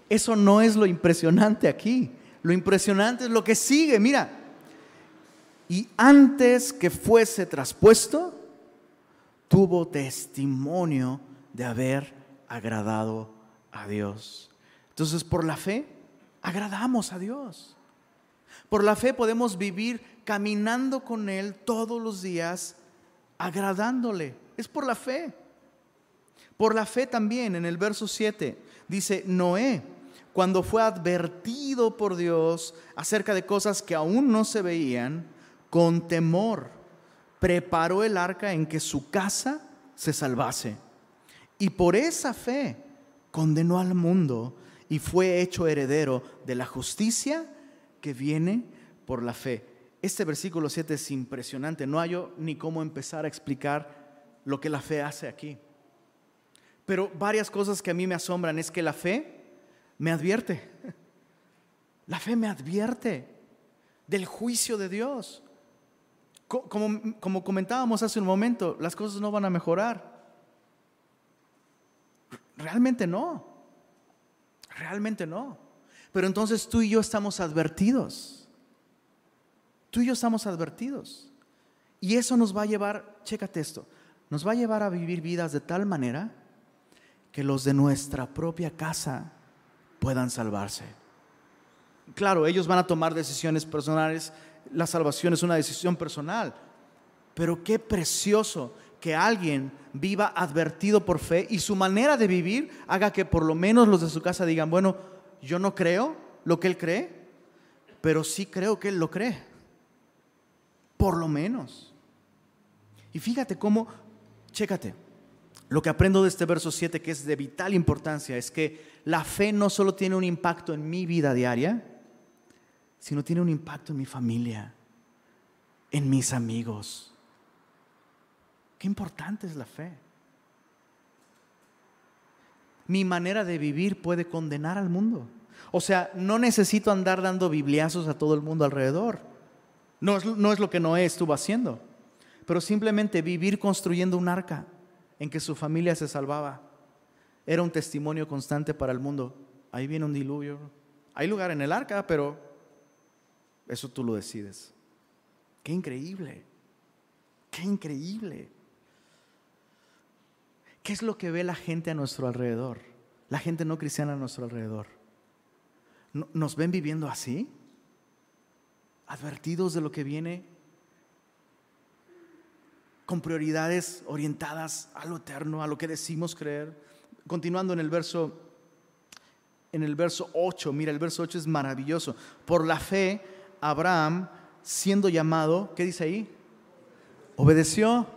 Eso no es lo impresionante aquí. Lo impresionante es lo que sigue. Mira, y antes que fuese traspuesto, tuvo testimonio de haber agradado a Dios. Entonces, por la fe, agradamos a Dios. Por la fe podemos vivir caminando con Él todos los días, agradándole. Es por la fe. Por la fe también, en el verso 7, dice, Noé, cuando fue advertido por Dios acerca de cosas que aún no se veían, con temor, preparó el arca en que su casa se salvase. Y por esa fe condenó al mundo y fue hecho heredero de la justicia que viene por la fe. Este versículo 7 es impresionante. No hay ni cómo empezar a explicar lo que la fe hace aquí. Pero varias cosas que a mí me asombran es que la fe me advierte. La fe me advierte del juicio de Dios. Como, como, comentábamos hace un momento, las cosas no van a mejorar. Realmente no. Realmente no. Pero entonces tú y yo estamos advertidos. Tú y yo estamos advertidos. Y eso nos va a llevar, chécate esto, nos va a llevar a vivir vidas de tal manera que los de nuestra propia casa puedan salvarse. Claro, ellos van a tomar decisiones personales, la salvación es una decisión personal, pero qué precioso que alguien viva advertido por fe y su manera de vivir haga que por lo menos los de su casa digan, bueno, yo no creo lo que él cree, pero sí creo que él lo cree por lo menos. Y fíjate cómo, chécate, lo que aprendo de este verso 7 que es de vital importancia es que la fe no solo tiene un impacto en mi vida diaria, sino tiene un impacto en mi familia, en mis amigos. Qué importante es la fe. Mi manera de vivir puede condenar al mundo. O sea, no necesito andar dando bibliazos a todo el mundo alrededor. No es, lo que Noé estuvo haciendo, pero simplemente vivir construyendo un arca en que su familia se salvaba. Era un testimonio constante para el mundo. Ahí viene un diluvio. Hay lugar en el arca, pero eso tú lo decides. Qué increíble. Qué increíble. ¿Qué es lo que ve la gente a nuestro alrededor? La gente no cristiana a nuestro alrededor. ¿Nos ven viviendo así? ¿Advertidos de lo que viene? ¿Con prioridades orientadas a lo eterno, a lo que decimos creer? Continuando en el verso en el verso 8, mira, el verso 8 es maravilloso. Por la fe, Abraham, siendo llamado, ¿qué dice ahí? Obedeció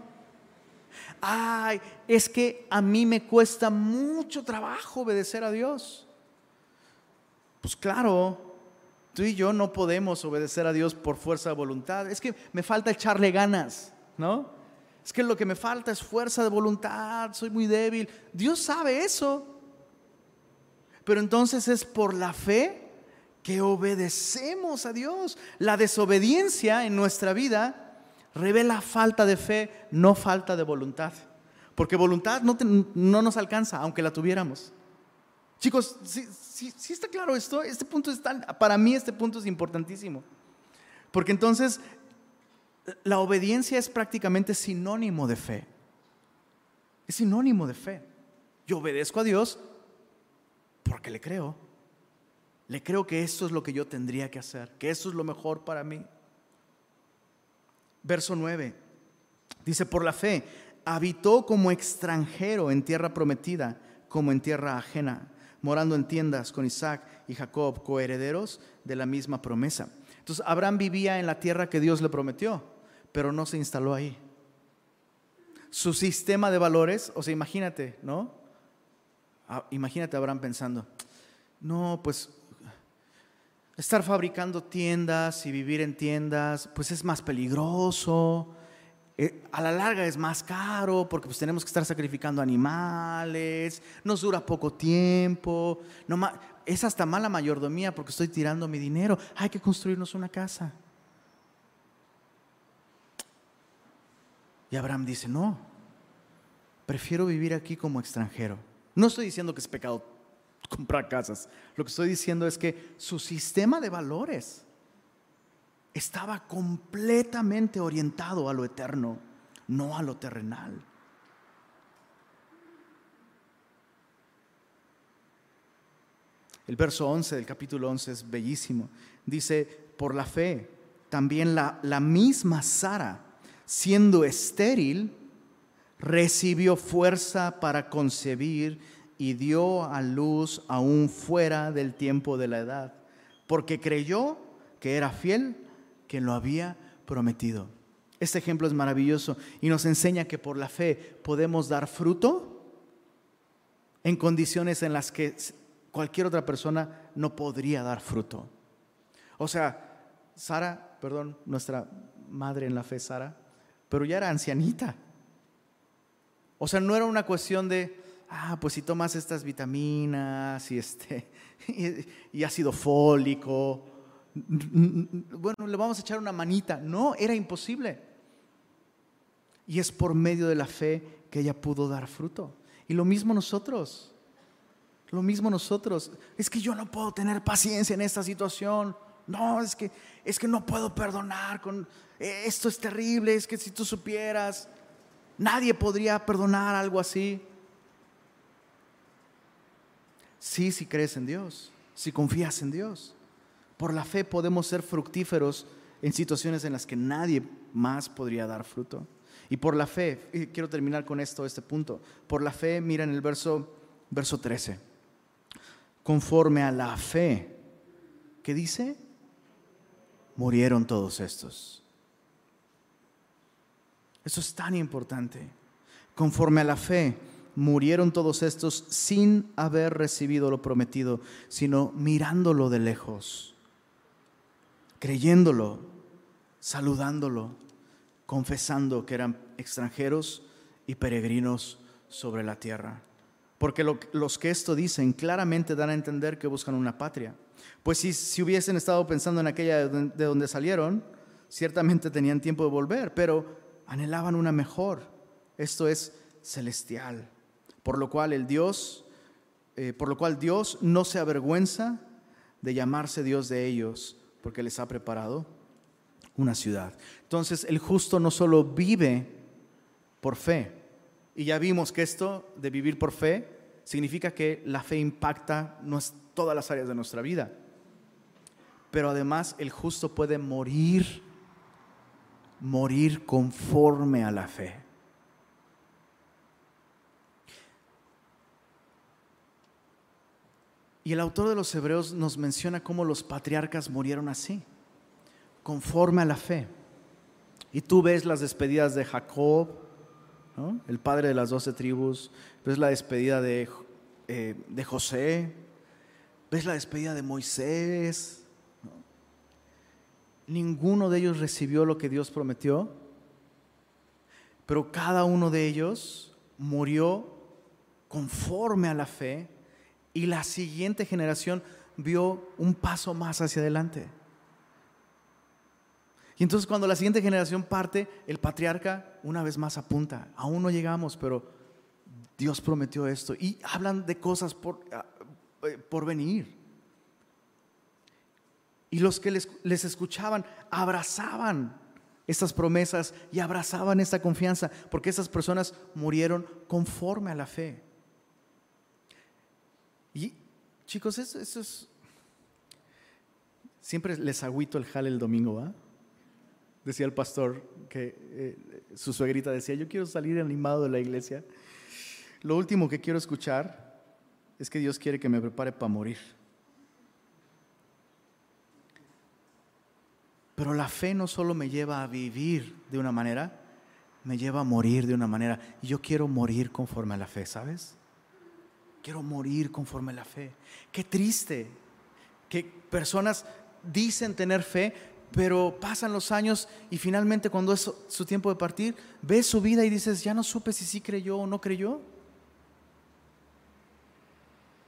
ay, es que a mí me cuesta mucho trabajo obedecer a Dios. Pues claro, tú y yo no podemos obedecer a Dios por fuerza de voluntad. Es que me falta echarle ganas, ¿no? Es que lo que me falta es fuerza de voluntad, soy muy débil. Dios sabe eso. Pero entonces es por la fe que obedecemos a Dios. La desobediencia en nuestra vida revela falta de fe, no falta de voluntad. Porque voluntad no, no nos alcanza, aunque la tuviéramos. Chicos, si está claro esto? Este punto es tan, para mí este punto es importantísimo. Porque entonces la obediencia es prácticamente sinónimo de fe. Es sinónimo de fe. Yo obedezco a Dios porque le creo. Le creo que esto es lo que yo tendría que hacer, que esto es lo mejor para mí. Verso 9. Dice, por la fe, habitó como extranjero en tierra prometida, como en tierra ajena, morando en tiendas con Isaac y Jacob, coherederos de la misma promesa. Entonces, Abraham vivía en la tierra que Dios le prometió, pero no se instaló ahí. Su sistema de valores, o sea, imagínate, ¿no? Ah, imagínate Abraham pensando, no, pues Estar fabricando tiendas y vivir en tiendas, pues es más peligroso. Eh, a la larga es más caro porque pues tenemos que estar sacrificando animales, nos dura poco tiempo, no es hasta mala mayordomía porque estoy tirando mi dinero, hay que construirnos una casa. Y Abraham dice, no, prefiero vivir aquí como extranjero. No estoy diciendo que es pecado comprar casas. Lo que estoy diciendo es que su sistema de valores estaba completamente orientado a lo eterno, no a lo terrenal. El verso 11 del capítulo 11 es bellísimo. Dice, por la fe, también la, la misma Sara, siendo estéril, recibió fuerza para concebir y dio a luz aún fuera del tiempo de la edad, porque creyó que era fiel quien lo había prometido. Este ejemplo es maravilloso y nos enseña que por la fe podemos dar fruto en condiciones en las que cualquier otra persona no podría dar fruto. O sea, Sara, perdón, nuestra madre en la fe, Sara, pero ya era ancianita. O sea, no era una cuestión de, ah, pues si tomas estas vitaminas y, este, y, ácido fólico, bueno, le vamos a echar una manita. No, era imposible. Y es por medio de la fe que ella pudo dar fruto. Y lo mismo nosotros. Lo mismo nosotros. Es que yo no puedo tener paciencia en esta situación. No, es que es que no puedo perdonar con esto es terrible, es que si tú supieras, nadie podría perdonar algo así. Sí, si crees en Dios, si confías en Dios. Por la fe podemos ser fructíferos en situaciones en las que nadie más podría dar fruto. Y por la fe, quiero terminar con esto, este punto. Por la fe, mira en el verso, verso 13. Conforme a la fe, ¿qué dice? Murieron todos estos. Eso es tan importante. Conforme a la fe, murieron todos estos sin haber recibido lo prometido, sino mirándolo de lejos, creyéndolo, saludándolo, confesando que eran extranjeros y peregrinos sobre la tierra. Porque los que esto dicen claramente dan a entender que buscan una patria. Pues si, si hubiesen estado pensando en aquella de donde salieron, ciertamente tenían tiempo de volver, pero anhelaban una mejor, esto es celestial por lo cual el Dios, eh, por lo cual Dios no se avergüenza de llamarse Dios de ellos, porque les ha preparado una ciudad. Entonces el justo no solo vive por fe, Y ya vimos que esto de vivir por fe significa que la fe impacta todas las áreas de nuestra vida. Pero además el justo puede morir, morir conforme a la fe. Y el autor de los Hebreos nos menciona cómo los patriarcas murieron así, conforme a la fe. Y tú ves las despedidas de Jacob, el padre de las doce tribus, ves la despedida de, eh, de José, ves la despedida de Moisés. Ninguno de ellos recibió lo que Dios prometió, pero cada uno de ellos murió conforme a la fe y la siguiente generación vio un paso más hacia adelante. Y entonces cuando la siguiente generación parte, el patriarca una vez más apunta, aún no llegamos, pero Dios prometió esto. Y hablan de cosas por, ah, eh, por venir. Y los que les, les escuchaban abrazaban estas promesas y abrazaban esta confianza, porque esas personas murieron conforme a la fe. Y chicos, eso, es... Siempre les agüito el jale el domingo, ¿va? Decía el pastor que eh, su suegrita decía, yo quiero salir animado de la iglesia. Lo último que quiero escuchar es que Dios quiere que me prepare para morir. Pero la fe no solo me lleva a vivir de una manera, me lleva a morir de una manera. Y yo quiero morir conforme a la fe, ¿sabes? Quiero morir conforme a la fe. Qué triste que personas dicen tener fe, pero pasan los años y finalmente cuando es su tiempo de partir, ves su vida y dices, ya no supe si sí creyó o no creyó.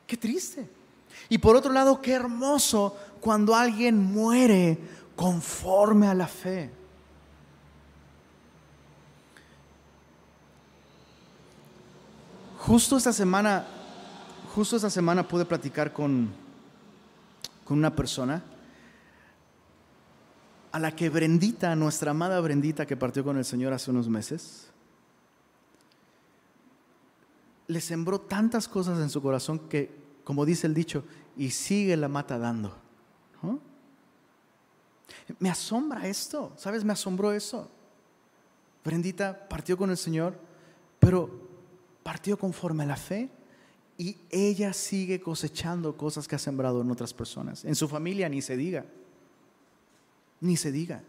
Qué triste. Y por otro lado, qué hermoso cuando alguien muere conforme a la fe. Justo esta semana justo esta semana pude platicar con, con una persona a la que Brendita, nuestra amada Brendita que partió con el Señor hace unos meses, le sembró tantas cosas en su corazón que, como dice el dicho, y sigue la mata dando. Me asombra esto, ¿sabes? Me asombró eso. Brendita partió con el Señor, pero partió conforme a la fe y ella sigue cosechando cosas que ha sembrado en otras personas. En su familia ni se diga, ni se diga.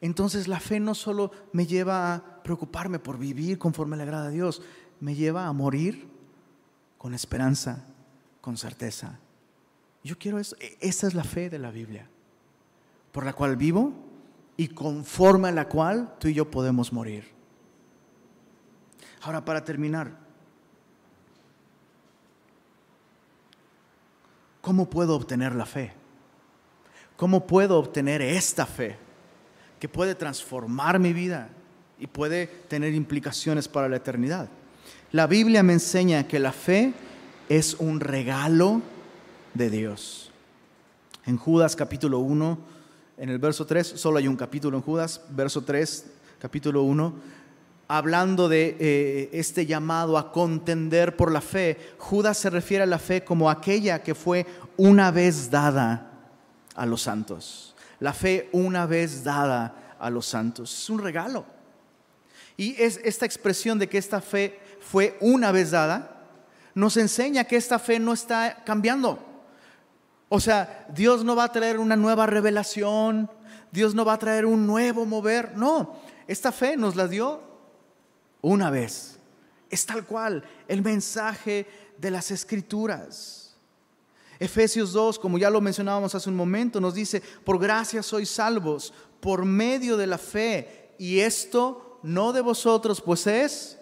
Entonces la fe no solo me lleva a preocuparme por vivir conforme le agrada a Dios, me lleva a morir con esperanza, con certeza. Yo quiero eso. E-, esa es la fe de la Biblia, por la cual vivo y conforme a la cual tú y yo podemos morir. Ahora, para terminar, ¿Cómo puedo obtener la fe? ¿Cómo puedo obtener esta fe que puede transformar mi vida y puede tener implicaciones para la eternidad? La Biblia me enseña que la fe es un regalo de Dios. En Judas capítulo 1, en el verso 3, solo hay un capítulo en Judas, verso 3, capítulo 1, hablando de eh, este llamado a contender por la fe, Judas se refiere a la fe como aquella que fue una vez dada a los santos. La fe una vez dada a los santos. Es un regalo. Y es esta expresión de que esta fe fue una vez dada, nos enseña que esta fe no está cambiando. O sea, Dios no va a traer una nueva revelación, Dios no va a traer un nuevo mover, no. Esta fe nos la dio una vez. Es tal cual el mensaje de las escrituras. Efesios 2, como ya lo mencionábamos hace un momento, nos dice, por gracia sois salvos, por medio de la fe, y esto no de vosotros, pues es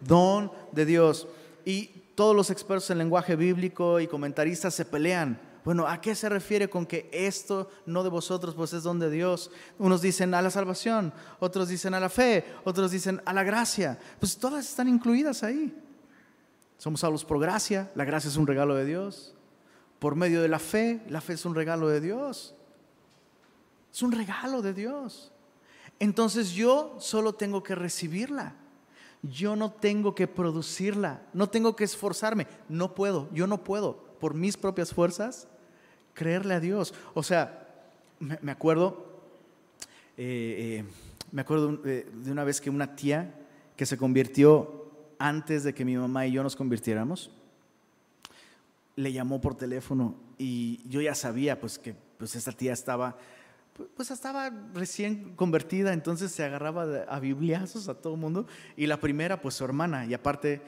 don de Dios. Y todos los expertos en lenguaje bíblico y comentaristas se pelean bueno, ¿a qué se refiere con que esto no de vosotros, pues es don de Dios? Unos dicen a la salvación, otros dicen a la fe, otros dicen a la gracia. Pues todas están incluidas ahí. Somos salvos por gracia, la gracia es un regalo de Dios. Por medio de la fe, la fe es un regalo de Dios. Es un regalo de Dios. Entonces yo solo tengo que recibirla. Yo no tengo que producirla, no tengo que esforzarme, no puedo, yo no puedo, por mis propias fuerzas, creerle a Dios. O sea, me acuerdo, eh, eh, me acuerdo de una vez que una tía que se convirtió antes de que mi mamá y yo nos convirtiéramos, le llamó por teléfono y yo ya sabía pues que pues esa tía estaba pues estaba recién convertida, entonces se agarraba a bibliazos a todo el mundo. Y la primera pues su hermana. Y aparte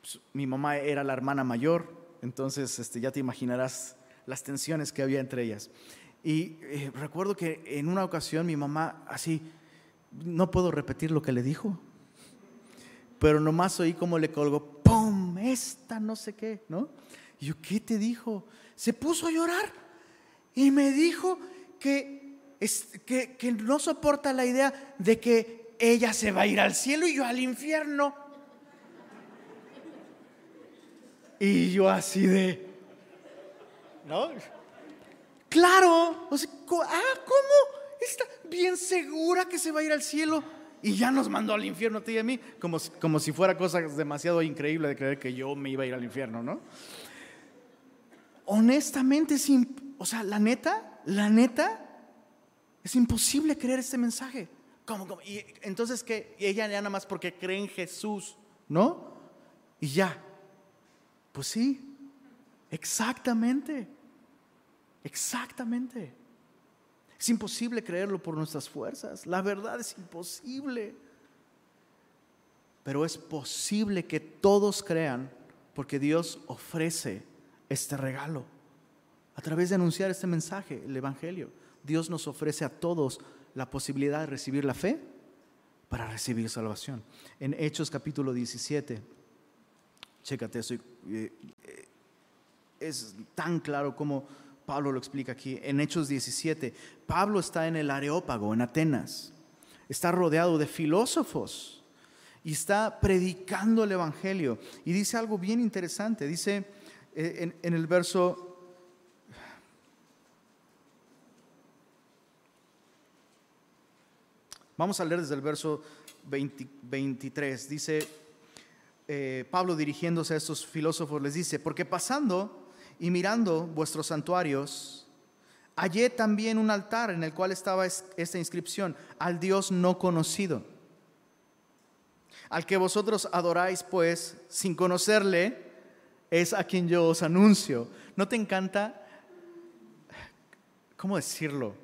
pues, mi mamá era la hermana mayor, entonces este, ya te imaginarás las tensiones que había entre ellas. Y eh, recuerdo que en una ocasión mi mamá así, no puedo repetir lo que le dijo, pero nomás oí como le colgó, ¡pum! Esta no sé qué, ¿no? Y yo, ¿qué te dijo? Se puso a llorar y me dijo que, es, que, que no soporta la idea de que ella se va a ir al cielo y yo al infierno. Y yo así de, ¿no? Claro, o sea, ah, ¿cómo? Está bien segura que se va a ir al cielo y ya nos mandó al infierno a ti y a mí, como, como si fuera cosa demasiado increíble de creer que yo me iba a ir al infierno, ¿no? Honestamente, es o sea, la neta, la neta, es imposible creer este mensaje. ¿Cómo, Y entonces que ella ya nada más porque cree en Jesús, ¿no? Y ya. Pues sí, exactamente, exactamente. Es imposible creerlo por nuestras fuerzas. La verdad es imposible. Pero es posible que todos crean porque Dios ofrece este regalo. A través de anunciar este mensaje, el Evangelio, Dios nos ofrece a todos la posibilidad de recibir la fe para recibir salvación. En Hechos capítulo 17, chécate eso, eh, eh, es tan claro como Pablo lo explica aquí. En Hechos 17, Pablo está en el Areópago, en Atenas. Está rodeado de filósofos y está predicando el Evangelio. Y dice algo bien interesante. Dice eh, en, el verso... Vamos a leer desde el verso 23. Dice eh, Pablo dirigiéndose a estos filósofos, les dice, porque pasando y mirando vuestros santuarios, hallé también un altar en el cual estaba esta inscripción, al Dios no conocido, al que vosotros adoráis pues sin conocerle, es a quien yo os anuncio. ¿No te encanta, cómo decirlo?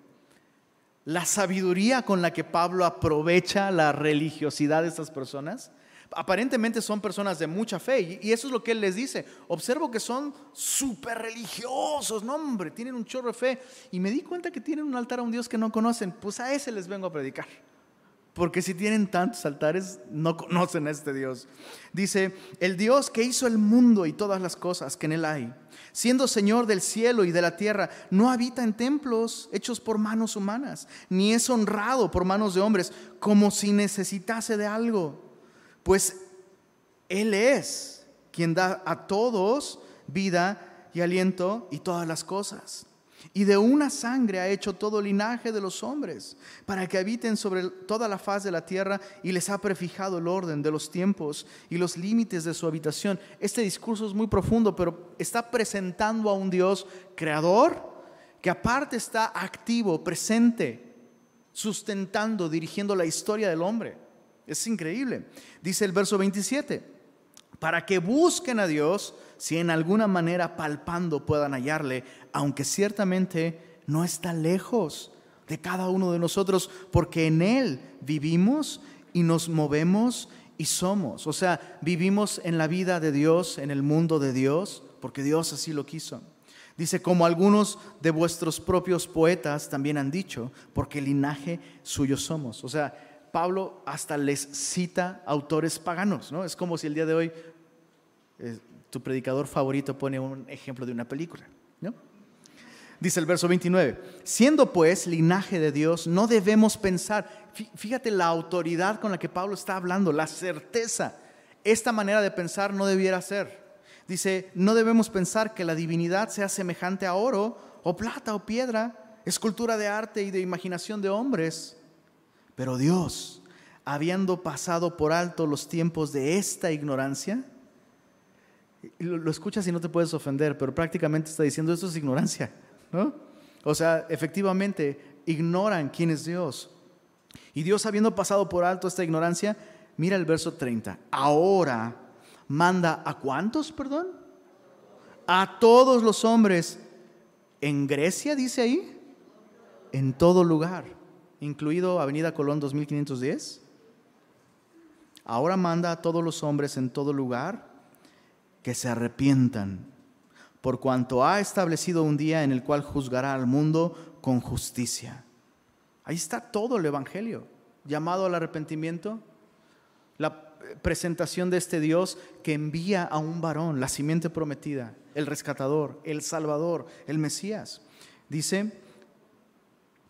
La sabiduría con la que Pablo aprovecha la religiosidad de estas personas aparentemente son personas de mucha fe y eso es lo que él les dice. Observo que son súper religiosos, no hombre, tienen un chorro de fe y me di cuenta que tienen un altar a un Dios que no conocen, pues a ese les vengo a predicar. Porque si tienen tantos altares, no conocen a este Dios. Dice, el Dios que hizo el mundo y todas las cosas que en él hay, siendo Señor del cielo y de la tierra, no habita en templos hechos por manos humanas, ni es honrado por manos de hombres, como si necesitase de algo pues Él es quien da a todos vida y aliento y todas las cosas. Y de una sangre ha hecho todo linaje de los hombres, para que habiten sobre toda la faz de la tierra y les ha prefijado el orden de los tiempos y los límites de su habitación. Este discurso es muy profundo, pero está presentando a un Dios creador que aparte está activo, presente, sustentando, dirigiendo la historia del hombre. Es increíble. Dice el verso 27, para que busquen a Dios si en alguna manera palpando puedan hallarle, aunque ciertamente no está lejos de cada uno de nosotros, porque en Él vivimos y nos movemos y somos. O sea, vivimos en la vida de Dios, en el mundo de Dios, porque Dios así lo quiso. Dice, como algunos de vuestros propios poetas también han dicho, porque linaje suyo somos. O sea, Pablo hasta les cita autores paganos, ¿no? Es como si el día de hoy eh, tu predicador favorito pone un ejemplo de una película, ¿no? Dice el verso 29, siendo pues linaje de Dios, no debemos pensar, fíjate la autoridad con la que Pablo está hablando, la certeza, esta manera de pensar no debiera ser. Dice, no debemos pensar que la divinidad sea semejante a oro o plata o piedra, escultura de arte y de imaginación de hombres pero Dios habiendo pasado por alto los tiempos de esta ignorancia. Lo, escuchas y no te puedes ofender, pero prácticamente está diciendo esto es ignorancia, ¿no? O sea, efectivamente, ignoran quién es Dios. Y Dios, habiendo pasado por alto esta ignorancia, mira el verso 30. Ahora manda a cuántos, perdón? A todos los hombres. En Grecia, dice ahí, en todo lugar, incluido Avenida Colón 2510. Ahora manda a todos los hombres en todo lugar que se arrepientan, por cuanto ha establecido un día en el cual juzgará al mundo con justicia. Ahí está todo el Evangelio, llamado al arrepentimiento, la presentación de este Dios que envía a un varón, la simiente prometida, el rescatador, el salvador, el Mesías. Dice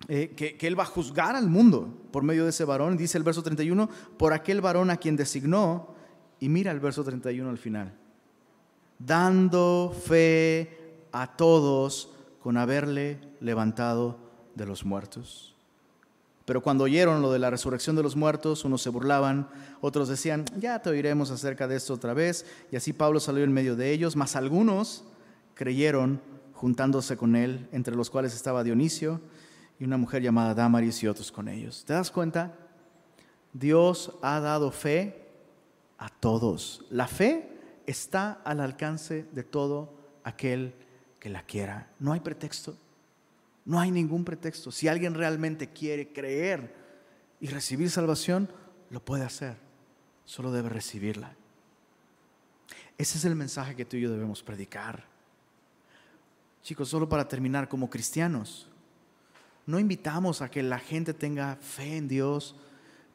eh, que, que, Él va a juzgar al mundo por medio de ese varón. Dice el verso 31, por aquel varón a quien designó. Y mira el verso 31 al final. Dando fe a todos con haberle levantado de los muertos. Pero cuando oyeron lo de la resurrección de los muertos, unos se burlaban, otros decían, ya te oiremos acerca de esto otra vez. Y así Pablo salió en medio de ellos, mas algunos creyeron juntándose con él, entre los cuales estaba Dionisio y una mujer llamada Damaris y otros con ellos. ¿Te das cuenta? Dios ha dado fe a todos. La fe está al alcance de todo aquel que la quiera. No hay pretexto. No hay ningún pretexto. Si alguien realmente quiere creer y recibir salvación, lo puede hacer. Solo debe recibirla. Ese es el mensaje que tú y yo debemos predicar. Chicos, solo para terminar, como cristianos, no invitamos a que la gente tenga fe en Dios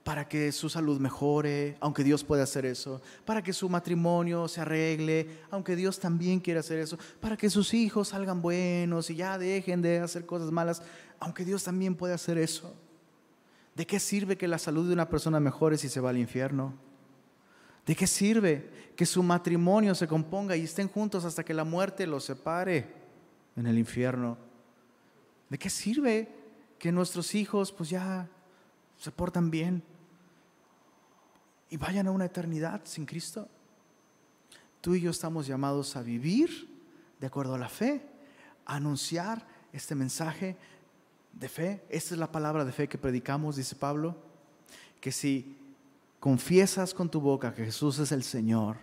para que su salud mejore, aunque Dios puede hacer eso, para que su matrimonio se arregle, aunque Dios también quiere hacer eso, para que sus hijos salgan buenos y ya dejen de hacer cosas malas, aunque Dios también puede hacer eso. ¿De qué sirve que la salud de una persona mejore si se va al infierno? ¿De qué sirve que su matrimonio se componga y estén juntos hasta que la muerte los separe en el infierno? ¿De qué sirve que nuestros hijos pues ya se portan bien? y vayan a una eternidad sin Cristo. Tú y yo estamos llamados a vivir de acuerdo a la fe, a anunciar este mensaje de fe. Esta es la palabra de fe que predicamos, dice Pablo, que si confiesas con tu boca que Jesús es el Señor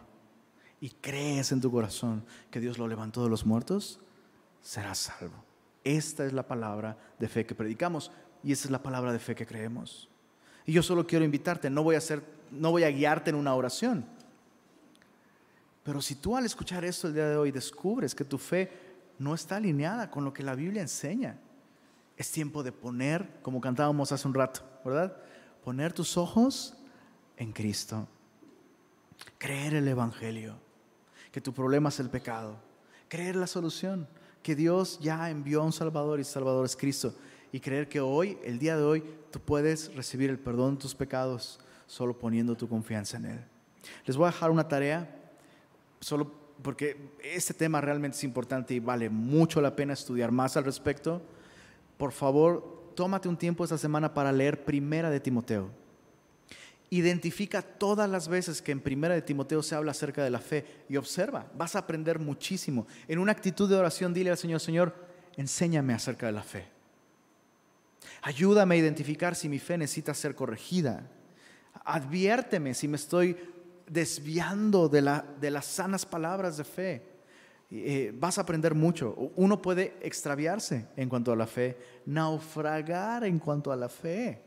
y crees en tu corazón que Dios lo levantó de los muertos, serás salvo. Esta es la palabra de fe que predicamos y esta es la palabra de fe que creemos. Y yo solo quiero invitarte, no voy a hacer no voy a guiarte en una oración. Pero si tú al escuchar esto el día de hoy descubres que tu fe no está alineada con lo que la Biblia enseña, es tiempo de poner, como cantábamos hace un rato, ¿verdad? Poner tus ojos en Cristo. Creer el Evangelio, que tu problema es el pecado. Creer la solución, que Dios ya envió a un Salvador y Salvador es Cristo. Y creer que hoy, el día de hoy, tú puedes recibir el perdón de tus pecados solo poniendo tu confianza en Él. Les voy a dejar una tarea, solo porque este tema realmente es importante y vale mucho la pena estudiar más al respecto. Por favor, tómate un tiempo esta semana para leer Primera de Timoteo. Identifica todas las veces que en Primera de Timoteo se habla acerca de la fe y observa, vas a aprender muchísimo. En una actitud de oración, dile al Señor, Señor, enséñame acerca de la fe. Ayúdame a identificar si mi fe necesita ser corregida adviérteme si me estoy desviando de, la, de las sanas palabras de fe. Eh, vas a aprender mucho. Uno puede extraviarse en cuanto a la fe, naufragar en cuanto a la fe,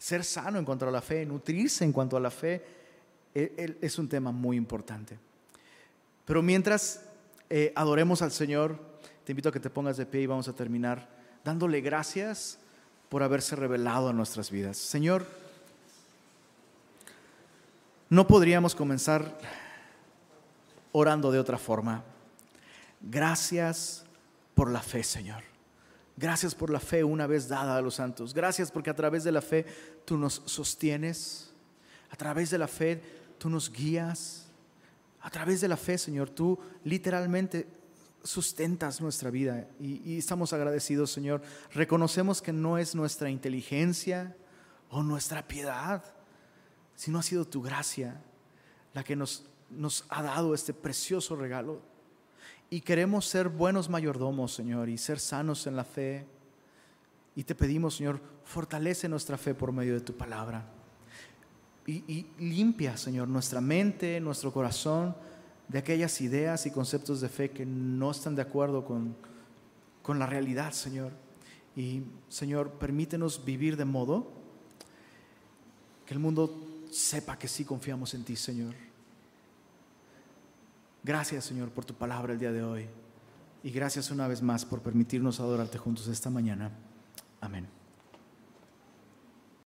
ser sano en cuanto a la fe, nutrirse en cuanto a la fe. E, es un tema muy importante. Pero mientras eh, adoremos al Señor, te invito a que te pongas de pie y vamos a terminar dándole gracias por haberse revelado a nuestras vidas. Señor, no podríamos comenzar orando de otra forma. Gracias por la fe, Señor. Gracias por la fe una vez dada a los santos. Gracias porque a través de la fe tú nos sostienes. A través de la fe tú nos guías. A través de la fe, Señor, tú literalmente sustentas nuestra vida y, estamos agradecidos, Señor. Reconocemos que no es nuestra inteligencia o nuestra piedad si no ha sido tu gracia la que nos, nos ha dado este precioso regalo. Y queremos ser buenos mayordomos, Señor, y ser sanos en la fe. Y te pedimos, Señor, fortalece nuestra fe por medio de tu palabra. Y, limpia, Señor, nuestra mente, nuestro corazón de aquellas ideas y conceptos de fe que no están de acuerdo con, con la realidad, Señor. Y, Señor, permítenos vivir de modo que el mundo sepa que sí confiamos en ti, Señor. Gracias, Señor, por tu palabra el día de hoy. Y gracias una vez más por permitirnos adorarte juntos esta mañana. Amén.